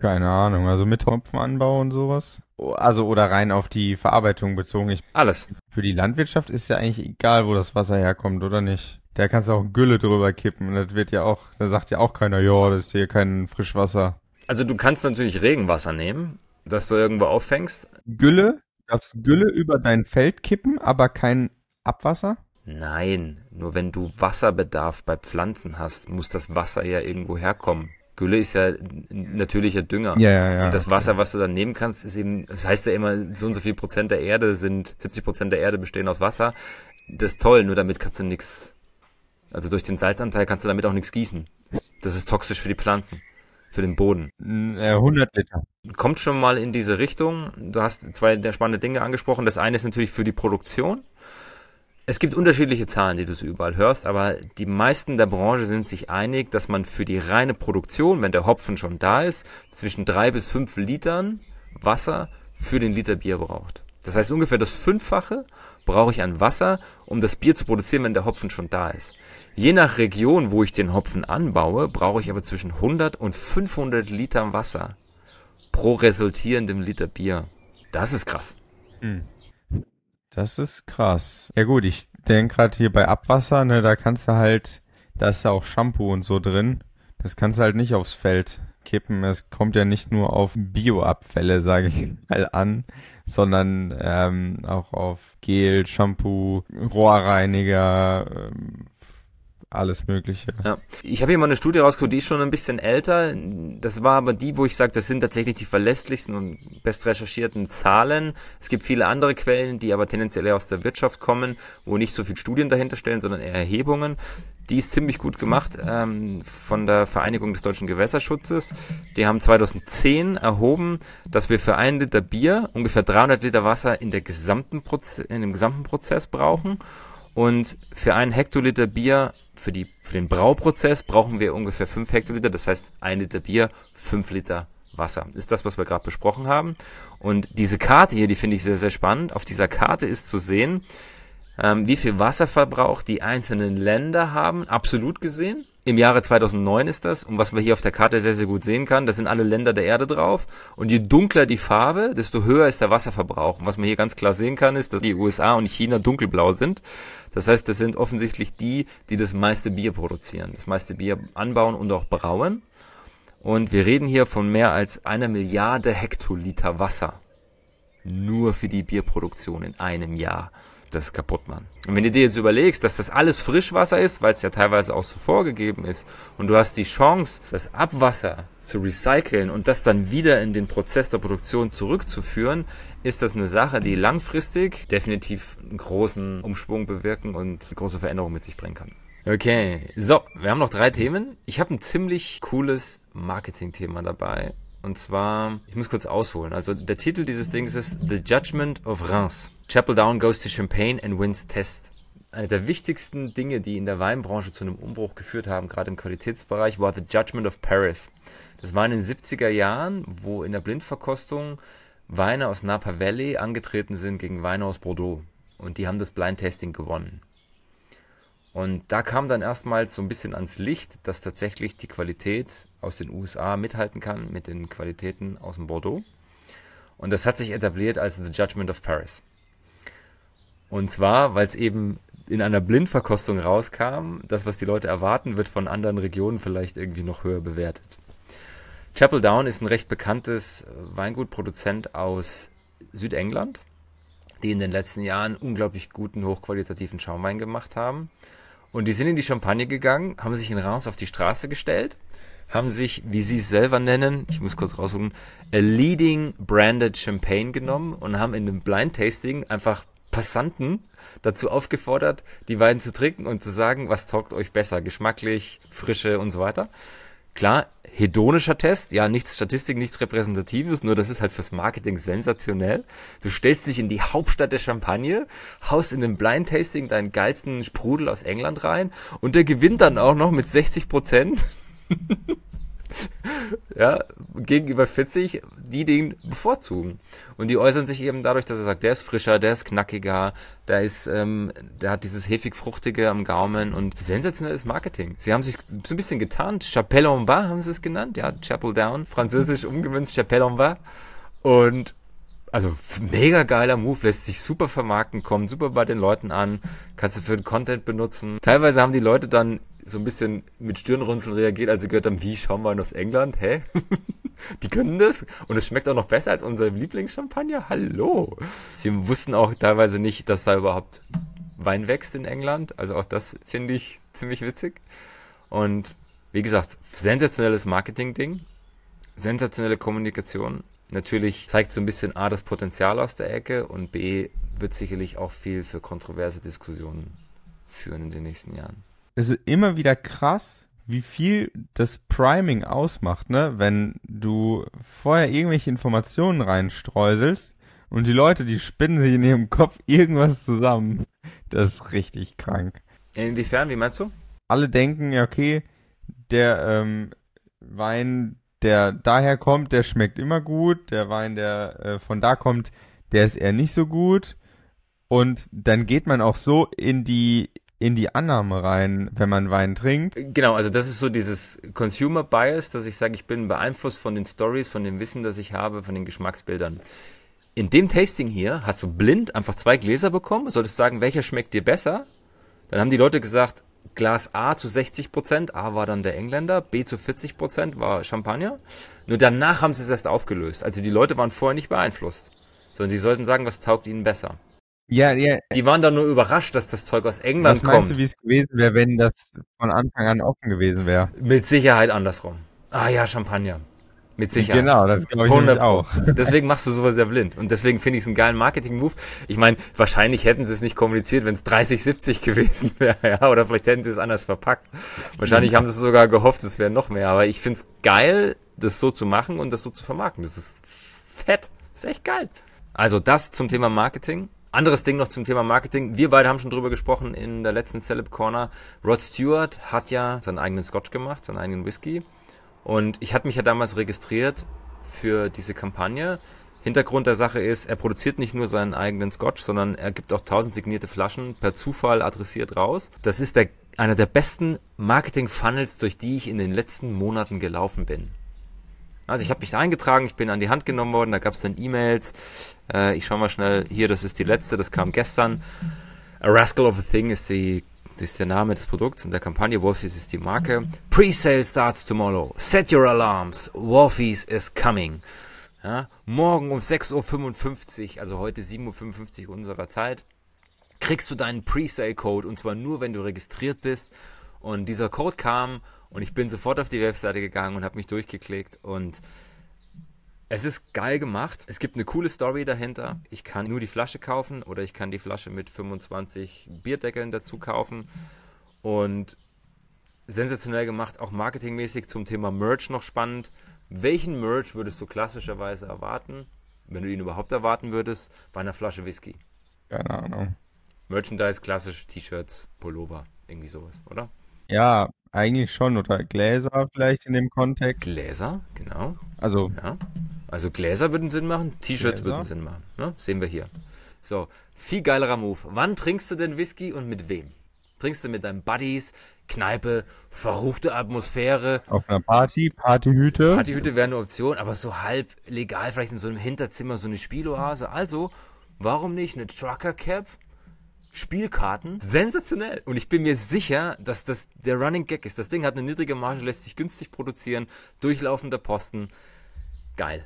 Keine Ahnung, also mit Hopfenanbau und sowas. Also oder rein auf die Verarbeitung bezogen. Ich, Alles. Für die Landwirtschaft ist ja eigentlich egal, wo das Wasser herkommt, oder nicht? Da kannst du auch Gülle drüber kippen. Das wird ja auch, da sagt ja auch keiner, ja, das ist hier kein Frischwasser. Also du kannst natürlich Regenwasser nehmen, das du irgendwo auffängst. Gülle? Du darfst Gülle über dein Feld kippen, aber kein Abwasser? Nein, nur wenn du Wasserbedarf bei Pflanzen hast, muss das Wasser ja irgendwo herkommen. Gülle ist ja natürlicher Dünger. Ja, ja, ja. Und das Wasser, was du dann nehmen kannst, ist eben, das heißt ja immer, so und so viel Prozent der Erde sind, 70 Prozent der Erde bestehen aus Wasser. Das ist toll, nur damit kannst du nichts also durch den Salzanteil kannst du damit auch nichts gießen. Das ist toxisch für die Pflanzen, für den Boden. 100 äh, Liter. Kommt schon mal in diese Richtung. Du hast zwei der spannenden Dinge angesprochen. Das eine ist natürlich für die Produktion. Es gibt unterschiedliche Zahlen, die du so überall hörst, aber die meisten der Branche sind sich einig, dass man für die reine Produktion, wenn der Hopfen schon da ist, zwischen drei bis fünf Litern Wasser für den Liter Bier braucht. Das heißt ungefähr das Fünffache brauche ich an Wasser, um das Bier zu produzieren, wenn der Hopfen schon da ist. Je nach Region, wo ich den Hopfen anbaue, brauche ich aber zwischen 100 und 500 Litern Wasser pro resultierendem Liter Bier. Das ist krass. Hm. Das ist krass. Ja gut, ich denke gerade hier bei Abwasser, ne, da kannst du halt, da ist ja auch Shampoo und so drin. Das kannst du halt nicht aufs Feld kippen. Es kommt ja nicht nur auf Bioabfälle, sage ich mal, an, sondern ähm, auch auf Gel, Shampoo, Rohrreiniger, ähm, alles Mögliche. Ja. Ich habe hier mal eine Studie rausgeholt, die ist schon ein bisschen älter. Das war aber die, wo ich sage, das sind tatsächlich die verlässlichsten und best recherchierten Zahlen. Es gibt viele andere Quellen, die aber tendenziell eher aus der Wirtschaft kommen, wo nicht so viel Studien dahinter stellen, sondern eher Erhebungen. Die ist ziemlich gut gemacht ähm, von der Vereinigung des deutschen Gewässerschutzes. Die haben 2010 erhoben, dass wir für einen Liter Bier ungefähr 300 Liter Wasser in, der gesamten Proze in dem gesamten Prozess brauchen. Und für einen Hektoliter Bier für, die, für den Brauprozess brauchen wir ungefähr 5 Hektoliter, das heißt ein Liter Bier, 5 Liter Wasser. Ist das, was wir gerade besprochen haben. Und diese Karte hier, die finde ich sehr, sehr spannend. Auf dieser Karte ist zu sehen, ähm, wie viel Wasserverbrauch die einzelnen Länder haben, absolut gesehen. Im Jahre 2009 ist das. Und was man hier auf der Karte sehr, sehr gut sehen kann, da sind alle Länder der Erde drauf. Und je dunkler die Farbe, desto höher ist der Wasserverbrauch. Und was man hier ganz klar sehen kann, ist, dass die USA und China dunkelblau sind. Das heißt, das sind offensichtlich die, die das meiste Bier produzieren, das meiste Bier anbauen und auch brauen. Und wir reden hier von mehr als einer Milliarde Hektoliter Wasser. Nur für die Bierproduktion in einem Jahr das kaputt machen. Und wenn du dir jetzt überlegst, dass das alles Frischwasser ist, weil es ja teilweise auch so vorgegeben ist, und du hast die Chance, das Abwasser zu recyceln und das dann wieder in den Prozess der Produktion zurückzuführen, ist das eine Sache, die langfristig definitiv einen großen Umschwung bewirken und große Veränderung mit sich bringen kann. Okay, so, wir haben noch drei Themen. Ich habe ein ziemlich cooles Marketing-Thema dabei. Und zwar, ich muss kurz ausholen. Also der Titel dieses Dings ist The Judgment of Reims. Chapel Down goes to Champagne and wins Test. Eine der wichtigsten Dinge, die in der Weinbranche zu einem Umbruch geführt haben, gerade im Qualitätsbereich, war The Judgment of Paris. Das war in den 70er Jahren, wo in der Blindverkostung Weine aus Napa Valley angetreten sind gegen Weine aus Bordeaux. Und die haben das Blind Tasting gewonnen. Und da kam dann erstmals so ein bisschen ans Licht, dass tatsächlich die Qualität aus den USA mithalten kann mit den Qualitäten aus dem Bordeaux. Und das hat sich etabliert als The Judgment of Paris. Und zwar, weil es eben in einer Blindverkostung rauskam, das, was die Leute erwarten, wird von anderen Regionen vielleicht irgendwie noch höher bewertet. Chapel Down ist ein recht bekanntes Weingutproduzent aus Südengland, die in den letzten Jahren unglaublich guten, hochqualitativen Schaumwein gemacht haben. Und die sind in die Champagne gegangen, haben sich in Reims auf die Straße gestellt, haben sich, wie sie es selber nennen, ich muss kurz raussuchen, a leading branded Champagne genommen und haben in einem Blind Tasting einfach Passanten dazu aufgefordert, die Weine zu trinken und zu sagen, was taugt euch besser, geschmacklich, frische und so weiter. Klar, hedonischer Test, ja, nichts Statistik, nichts Repräsentatives, nur das ist halt fürs Marketing sensationell. Du stellst dich in die Hauptstadt der Champagne, haust in dem Blind Tasting deinen geilsten Sprudel aus England rein und der gewinnt dann auch noch mit 60 Prozent. ja, gegenüber 40, die den bevorzugen. Und die äußern sich eben dadurch, dass er sagt, der ist frischer, der ist knackiger, der ist, ähm, der hat dieses hefig-fruchtige am Gaumen und sensationelles Marketing. Sie haben sich so ein bisschen getarnt. Chapelle en bas haben sie es genannt, ja, Chapel Down, französisch umgemünzt, Chapelle en bas. Und also mega geiler Move, lässt sich super vermarkten, kommt super bei den Leuten an, kannst du für den Content benutzen. Teilweise haben die Leute dann so ein bisschen mit Stirnrunzeln reagiert, als sie gehört haben, wie Schaumwein aus England, hä? die können das und es schmeckt auch noch besser als unser Lieblingschampagner, hallo. Sie wussten auch teilweise nicht, dass da überhaupt Wein wächst in England, also auch das finde ich ziemlich witzig. Und wie gesagt, sensationelles Marketing-Ding, sensationelle Kommunikation. Natürlich zeigt so ein bisschen A das Potenzial aus der Ecke und B wird sicherlich auch viel für kontroverse Diskussionen führen in den nächsten Jahren es ist immer wieder krass, wie viel das Priming ausmacht, ne? Wenn du vorher irgendwelche Informationen reinstreuselst und die Leute, die spinnen sich in ihrem Kopf irgendwas zusammen. Das ist richtig krank. Inwiefern, wie meinst du? Alle denken, ja, okay, der ähm, Wein, der daher kommt, der schmeckt immer gut. Der Wein, der äh, von da kommt, der ist eher nicht so gut. Und dann geht man auch so in die in die Annahme rein, wenn man Wein trinkt. Genau, also das ist so dieses Consumer Bias, dass ich sage, ich bin beeinflusst von den Stories, von dem Wissen, das ich habe, von den Geschmacksbildern. In dem Tasting hier hast du blind einfach zwei Gläser bekommen, solltest sagen, welcher schmeckt dir besser. Dann haben die Leute gesagt, Glas A zu 60 Prozent, A war dann der Engländer, B zu 40 Prozent war Champagner. Nur danach haben sie es erst aufgelöst. Also die Leute waren vorher nicht beeinflusst, sondern die sollten sagen, was taugt ihnen besser. Ja, ja. Die waren dann nur überrascht, dass das Zeug aus England Was meinst kommt. du, wie es gewesen wäre, wenn das von Anfang an offen gewesen wäre? Mit Sicherheit andersrum. Ah ja, Champagner. Mit Sicherheit. Genau, das glaube ich 100 nämlich auch. Deswegen machst du sowas ja blind. Und deswegen finde ich es einen geilen Marketing-Move. Ich meine, wahrscheinlich hätten sie es nicht kommuniziert, wenn es 30-70 gewesen wäre, ja. Oder vielleicht hätten sie es anders verpackt. Wahrscheinlich haben sie sogar gehofft, es wäre noch mehr. Aber ich finde es geil, das so zu machen und das so zu vermarkten. Das ist fett. Das ist echt geil. Also das zum Thema Marketing. Anderes Ding noch zum Thema Marketing. Wir beide haben schon drüber gesprochen in der letzten Celeb Corner. Rod Stewart hat ja seinen eigenen Scotch gemacht, seinen eigenen Whisky. Und ich hatte mich ja damals registriert für diese Kampagne. Hintergrund der Sache ist, er produziert nicht nur seinen eigenen Scotch, sondern er gibt auch tausend signierte Flaschen per Zufall adressiert raus. Das ist der, einer der besten Marketing-Funnels, durch die ich in den letzten Monaten gelaufen bin. Also ich habe mich eingetragen, ich bin an die Hand genommen worden, da gab es dann E-Mails. Äh, ich schau mal schnell, hier, das ist die letzte, das kam gestern. A Rascal of a Thing ist, die, ist der Name des Produkts und der Kampagne. Wolfies ist die Marke. Pre-sale starts tomorrow. Set your alarms. Wolfies is coming. Ja, morgen um 6.55 Uhr, also heute 7.55 Uhr unserer Zeit, kriegst du deinen Pre-Sale-Code und zwar nur, wenn du registriert bist. Und dieser Code kam und ich bin sofort auf die Webseite gegangen und habe mich durchgeklickt und es ist geil gemacht. Es gibt eine coole Story dahinter. Ich kann nur die Flasche kaufen oder ich kann die Flasche mit 25 Bierdeckeln dazu kaufen. Und sensationell gemacht, auch marketingmäßig zum Thema Merch noch spannend. Welchen Merch würdest du klassischerweise erwarten, wenn du ihn überhaupt erwarten würdest, bei einer Flasche Whisky? Keine Ahnung. Merchandise, klassisch T-Shirts, Pullover, irgendwie sowas, oder? Ja, eigentlich schon. Oder Gläser vielleicht in dem Kontext. Gläser, genau. Also, Ja. Also Gläser würden Sinn machen, T-Shirts würden Sinn machen. Ne? Sehen wir hier. So, viel geilerer Move. Wann trinkst du denn Whisky und mit wem? Trinkst du mit deinen Buddies, Kneipe, verruchte Atmosphäre? auf einer Party, Partyhüte. Partyhütte wäre eine Option, aber so halb legal, vielleicht in so einem Hinterzimmer so eine Spieloase. Also, warum nicht eine Trucker Cap? Spielkarten, sensationell. Und ich bin mir sicher, dass das der Running Gag ist. Das Ding hat eine niedrige Marge, lässt sich günstig produzieren, durchlaufender Posten. Geil.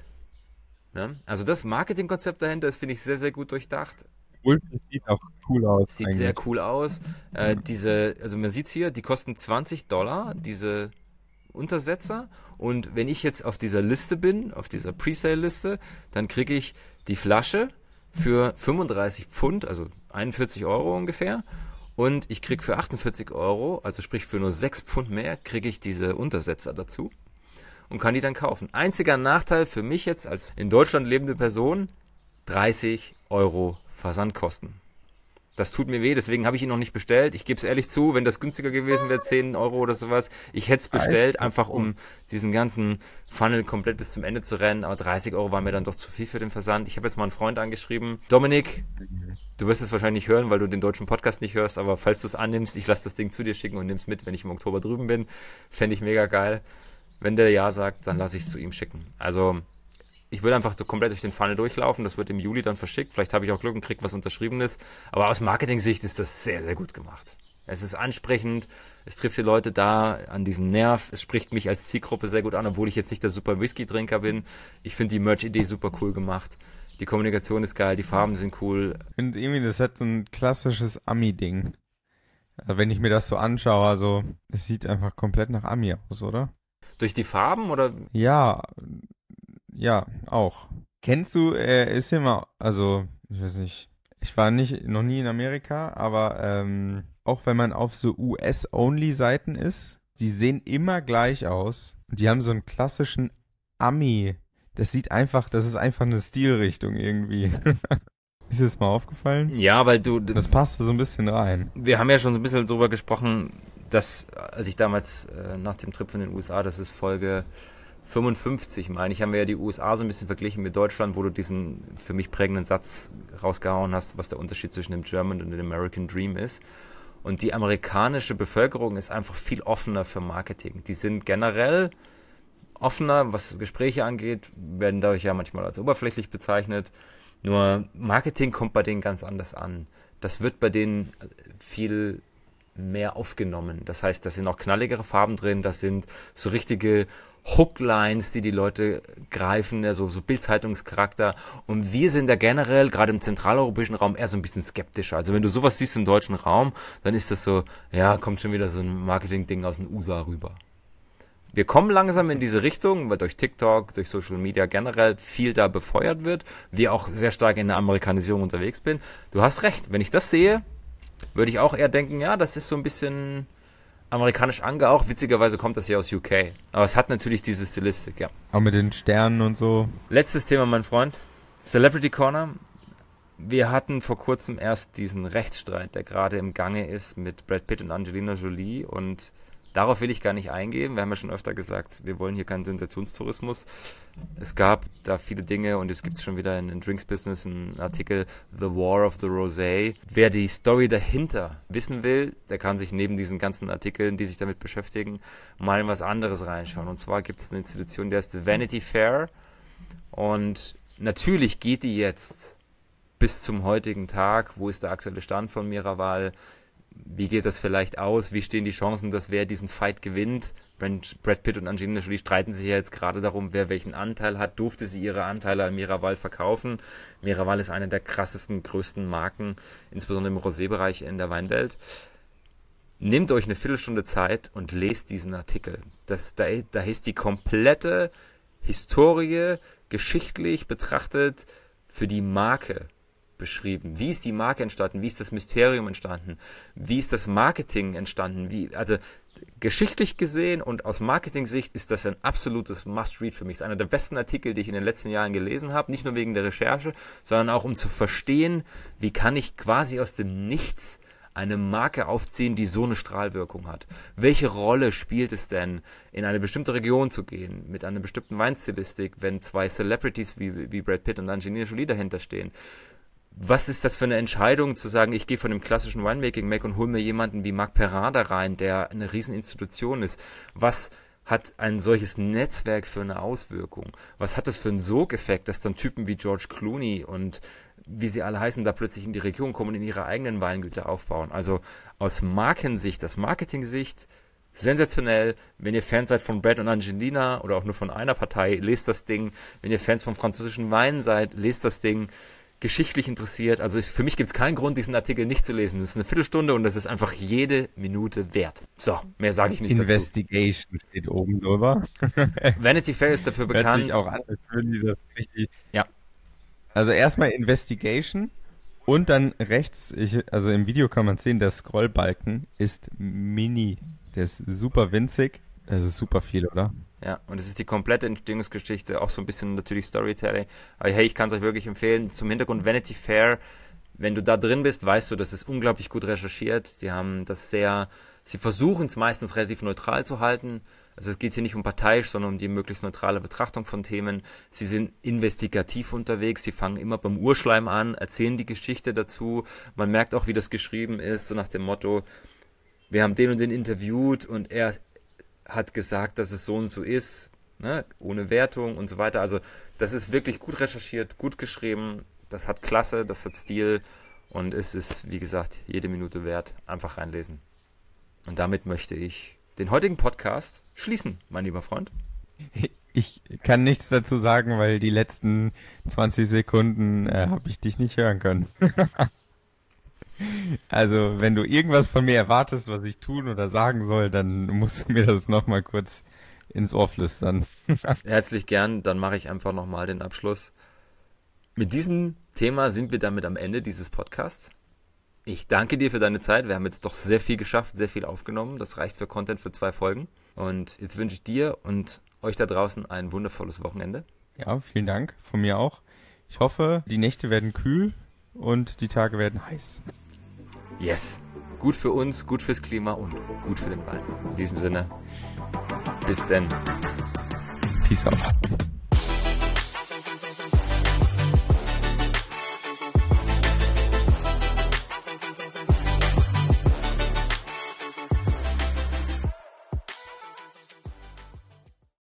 Ne? Also das Marketingkonzept dahinter ist, finde ich, sehr, sehr gut durchdacht. Und es sieht auch cool aus. Sieht eigentlich. sehr cool aus. Äh, diese, also man sieht's hier, die kosten 20 Dollar, diese Untersetzer. Und wenn ich jetzt auf dieser Liste bin, auf dieser Presale-Liste, dann kriege ich die Flasche für 35 Pfund, also 41 Euro ungefähr. Und ich krieg für 48 Euro, also sprich für nur 6 Pfund mehr, kriege ich diese Untersetzer dazu und kann die dann kaufen. Einziger Nachteil für mich jetzt als in Deutschland lebende Person, 30 Euro Versandkosten. Das tut mir weh, deswegen habe ich ihn noch nicht bestellt. Ich gebe es ehrlich zu, wenn das günstiger gewesen wäre, 10 Euro oder sowas, ich hätte es bestellt, einfach um diesen ganzen Funnel komplett bis zum Ende zu rennen. Aber 30 Euro war mir dann doch zu viel für den Versand. Ich habe jetzt mal einen Freund angeschrieben. Dominik, du wirst es wahrscheinlich hören, weil du den deutschen Podcast nicht hörst, aber falls du es annimmst, ich lasse das Ding zu dir schicken und nimm's mit, wenn ich im Oktober drüben bin. Fände ich mega geil. Wenn der Ja sagt, dann lasse ich es zu ihm schicken. Also ich will einfach so komplett durch den Funnel durchlaufen. Das wird im Juli dann verschickt. Vielleicht habe ich auch Glück und krieg was Unterschriebenes. Aber aus Marketing-Sicht ist das sehr, sehr gut gemacht. Es ist ansprechend. Es trifft die Leute da an diesem Nerv. Es spricht mich als Zielgruppe sehr gut an, obwohl ich jetzt nicht der super Whisky-Trinker bin. Ich finde die Merch-Idee super cool gemacht. Die Kommunikation ist geil, die Farben sind cool. Ich finde irgendwie, das hat so ein klassisches Ami-Ding. Also wenn ich mir das so anschaue, also es sieht einfach komplett nach Ami aus, oder? Durch die Farben oder Ja, ja, auch. Kennst du, er ist immer, also, ich weiß nicht, ich war nicht, noch nie in Amerika, aber ähm, auch wenn man auf so US-Only-Seiten ist, die sehen immer gleich aus. Und die haben so einen klassischen Ami, das sieht einfach, das ist einfach eine Stilrichtung irgendwie. ist es mal aufgefallen? Ja, weil du. Das passt so ein bisschen rein. Wir haben ja schon so ein bisschen drüber gesprochen, dass, als ich damals äh, nach dem Trip von den USA, das ist Folge 55, meine ich, haben wir ja die USA so ein bisschen verglichen mit Deutschland, wo du diesen für mich prägenden Satz rausgehauen hast, was der Unterschied zwischen dem German und dem American Dream ist. Und die amerikanische Bevölkerung ist einfach viel offener für Marketing. Die sind generell offener, was Gespräche angeht, werden dadurch ja manchmal als oberflächlich bezeichnet. Nur Marketing kommt bei denen ganz anders an. Das wird bei denen viel mehr aufgenommen. Das heißt, da sind auch knalligere Farben drin, das sind so richtige Hooklines, die die Leute greifen, also so Bildzeitungscharakter. Und wir sind da generell, gerade im zentraleuropäischen Raum, eher so ein bisschen skeptischer. Also wenn du sowas siehst im deutschen Raum, dann ist das so, ja, kommt schon wieder so ein Marketing-Ding aus den USA rüber. Wir kommen langsam in diese Richtung, weil durch TikTok, durch Social Media generell viel da befeuert wird. Wir auch sehr stark in der Amerikanisierung unterwegs bin. Du hast recht, wenn ich das sehe, würde ich auch eher denken, ja, das ist so ein bisschen amerikanisch angehaucht. Witzigerweise kommt das ja aus UK. Aber es hat natürlich diese Stilistik, ja. Auch mit den Sternen und so. Letztes Thema, mein Freund. Celebrity Corner. Wir hatten vor kurzem erst diesen Rechtsstreit, der gerade im Gange ist mit Brad Pitt und Angelina Jolie und Darauf will ich gar nicht eingehen. Wir haben ja schon öfter gesagt, wir wollen hier keinen Sensationstourismus. Es gab da viele Dinge und es gibt schon wieder in, in Drinks Business einen Artikel The War of the Rosé. Wer die Story dahinter wissen will, der kann sich neben diesen ganzen Artikeln, die sich damit beschäftigen, mal in was anderes reinschauen. Und zwar gibt es eine Institution, die heißt Vanity Fair. Und natürlich geht die jetzt bis zum heutigen Tag. Wo ist der aktuelle Stand von Miraval? Wie geht das vielleicht aus? Wie stehen die Chancen, dass wer diesen Fight gewinnt? Brad Pitt und Angelina Jolie streiten sich ja jetzt gerade darum, wer welchen Anteil hat. Durfte sie ihre Anteile an Miraval verkaufen? Miraval ist eine der krassesten, größten Marken, insbesondere im Rosé-Bereich in der Weinwelt. Nehmt euch eine Viertelstunde Zeit und lest diesen Artikel. Das, da, da ist die komplette Historie geschichtlich betrachtet für die Marke beschrieben. Wie ist die Marke entstanden? Wie ist das Mysterium entstanden? Wie ist das Marketing entstanden? Wie, also geschichtlich gesehen und aus Marketing-Sicht ist das ein absolutes Must-Read für mich. Es ist einer der besten Artikel, die ich in den letzten Jahren gelesen habe. Nicht nur wegen der Recherche, sondern auch um zu verstehen, wie kann ich quasi aus dem Nichts eine Marke aufziehen, die so eine Strahlwirkung hat? Welche Rolle spielt es denn, in eine bestimmte Region zu gehen, mit einer bestimmten Weinstilistik, wenn zwei Celebrities wie, wie Brad Pitt und Angelina Jolie dahinter stehen? Was ist das für eine Entscheidung zu sagen, ich gehe von dem klassischen Winemaking weg und hole mir jemanden wie Marc Perrin da rein, der eine Rieseninstitution ist? Was hat ein solches Netzwerk für eine Auswirkung? Was hat das für einen Sogeffekt, dass dann Typen wie George Clooney und wie sie alle heißen, da plötzlich in die Region kommen und in ihre eigenen Weingüter aufbauen? Also aus Markensicht, aus Marketing-Sicht, sensationell. Wenn ihr Fans seid von Brad und Angelina oder auch nur von einer Partei, lest das Ding. Wenn ihr Fans vom französischen Wein seid, lest das Ding geschichtlich interessiert. Also ich, für mich gibt es keinen Grund, diesen Artikel nicht zu lesen. Das ist eine Viertelstunde und das ist einfach jede Minute wert. So, mehr sage ich nicht Investigation dazu. steht oben drüber. Vanity Fair ist dafür bekannt. Hört sich auch an, als würden die das richtig... Ja. Also erstmal Investigation und dann rechts, ich, also im Video kann man sehen, der Scrollbalken ist mini. Der ist super winzig. Das ist super viel, oder? Ja, und es ist die komplette Entstehungsgeschichte, auch so ein bisschen natürlich Storytelling. Aber hey, ich kann es euch wirklich empfehlen. Zum Hintergrund Vanity Fair, wenn du da drin bist, weißt du, das ist unglaublich gut recherchiert. Die haben das sehr, sie versuchen es meistens relativ neutral zu halten. Also es geht hier nicht um parteiisch, sondern um die möglichst neutrale Betrachtung von Themen. Sie sind investigativ unterwegs, sie fangen immer beim Urschleim an, erzählen die Geschichte dazu. Man merkt auch, wie das geschrieben ist, so nach dem Motto, wir haben den und den interviewt und er hat gesagt, dass es so und so ist, ne? ohne Wertung und so weiter. Also das ist wirklich gut recherchiert, gut geschrieben, das hat Klasse, das hat Stil und es ist, wie gesagt, jede Minute wert. Einfach reinlesen. Und damit möchte ich den heutigen Podcast schließen, mein lieber Freund. Ich kann nichts dazu sagen, weil die letzten 20 Sekunden äh, habe ich dich nicht hören können. Also, wenn du irgendwas von mir erwartest, was ich tun oder sagen soll, dann musst du mir das nochmal kurz ins Ohr flüstern. Herzlich gern, dann mache ich einfach nochmal den Abschluss. Mit diesem Thema sind wir damit am Ende dieses Podcasts. Ich danke dir für deine Zeit. Wir haben jetzt doch sehr viel geschafft, sehr viel aufgenommen. Das reicht für Content für zwei Folgen. Und jetzt wünsche ich dir und euch da draußen ein wundervolles Wochenende. Ja, vielen Dank. Von mir auch. Ich hoffe, die Nächte werden kühl und die Tage werden heiß. Yes. Gut für uns, gut fürs Klima und gut für den Wein. In diesem Sinne, bis denn. Peace out.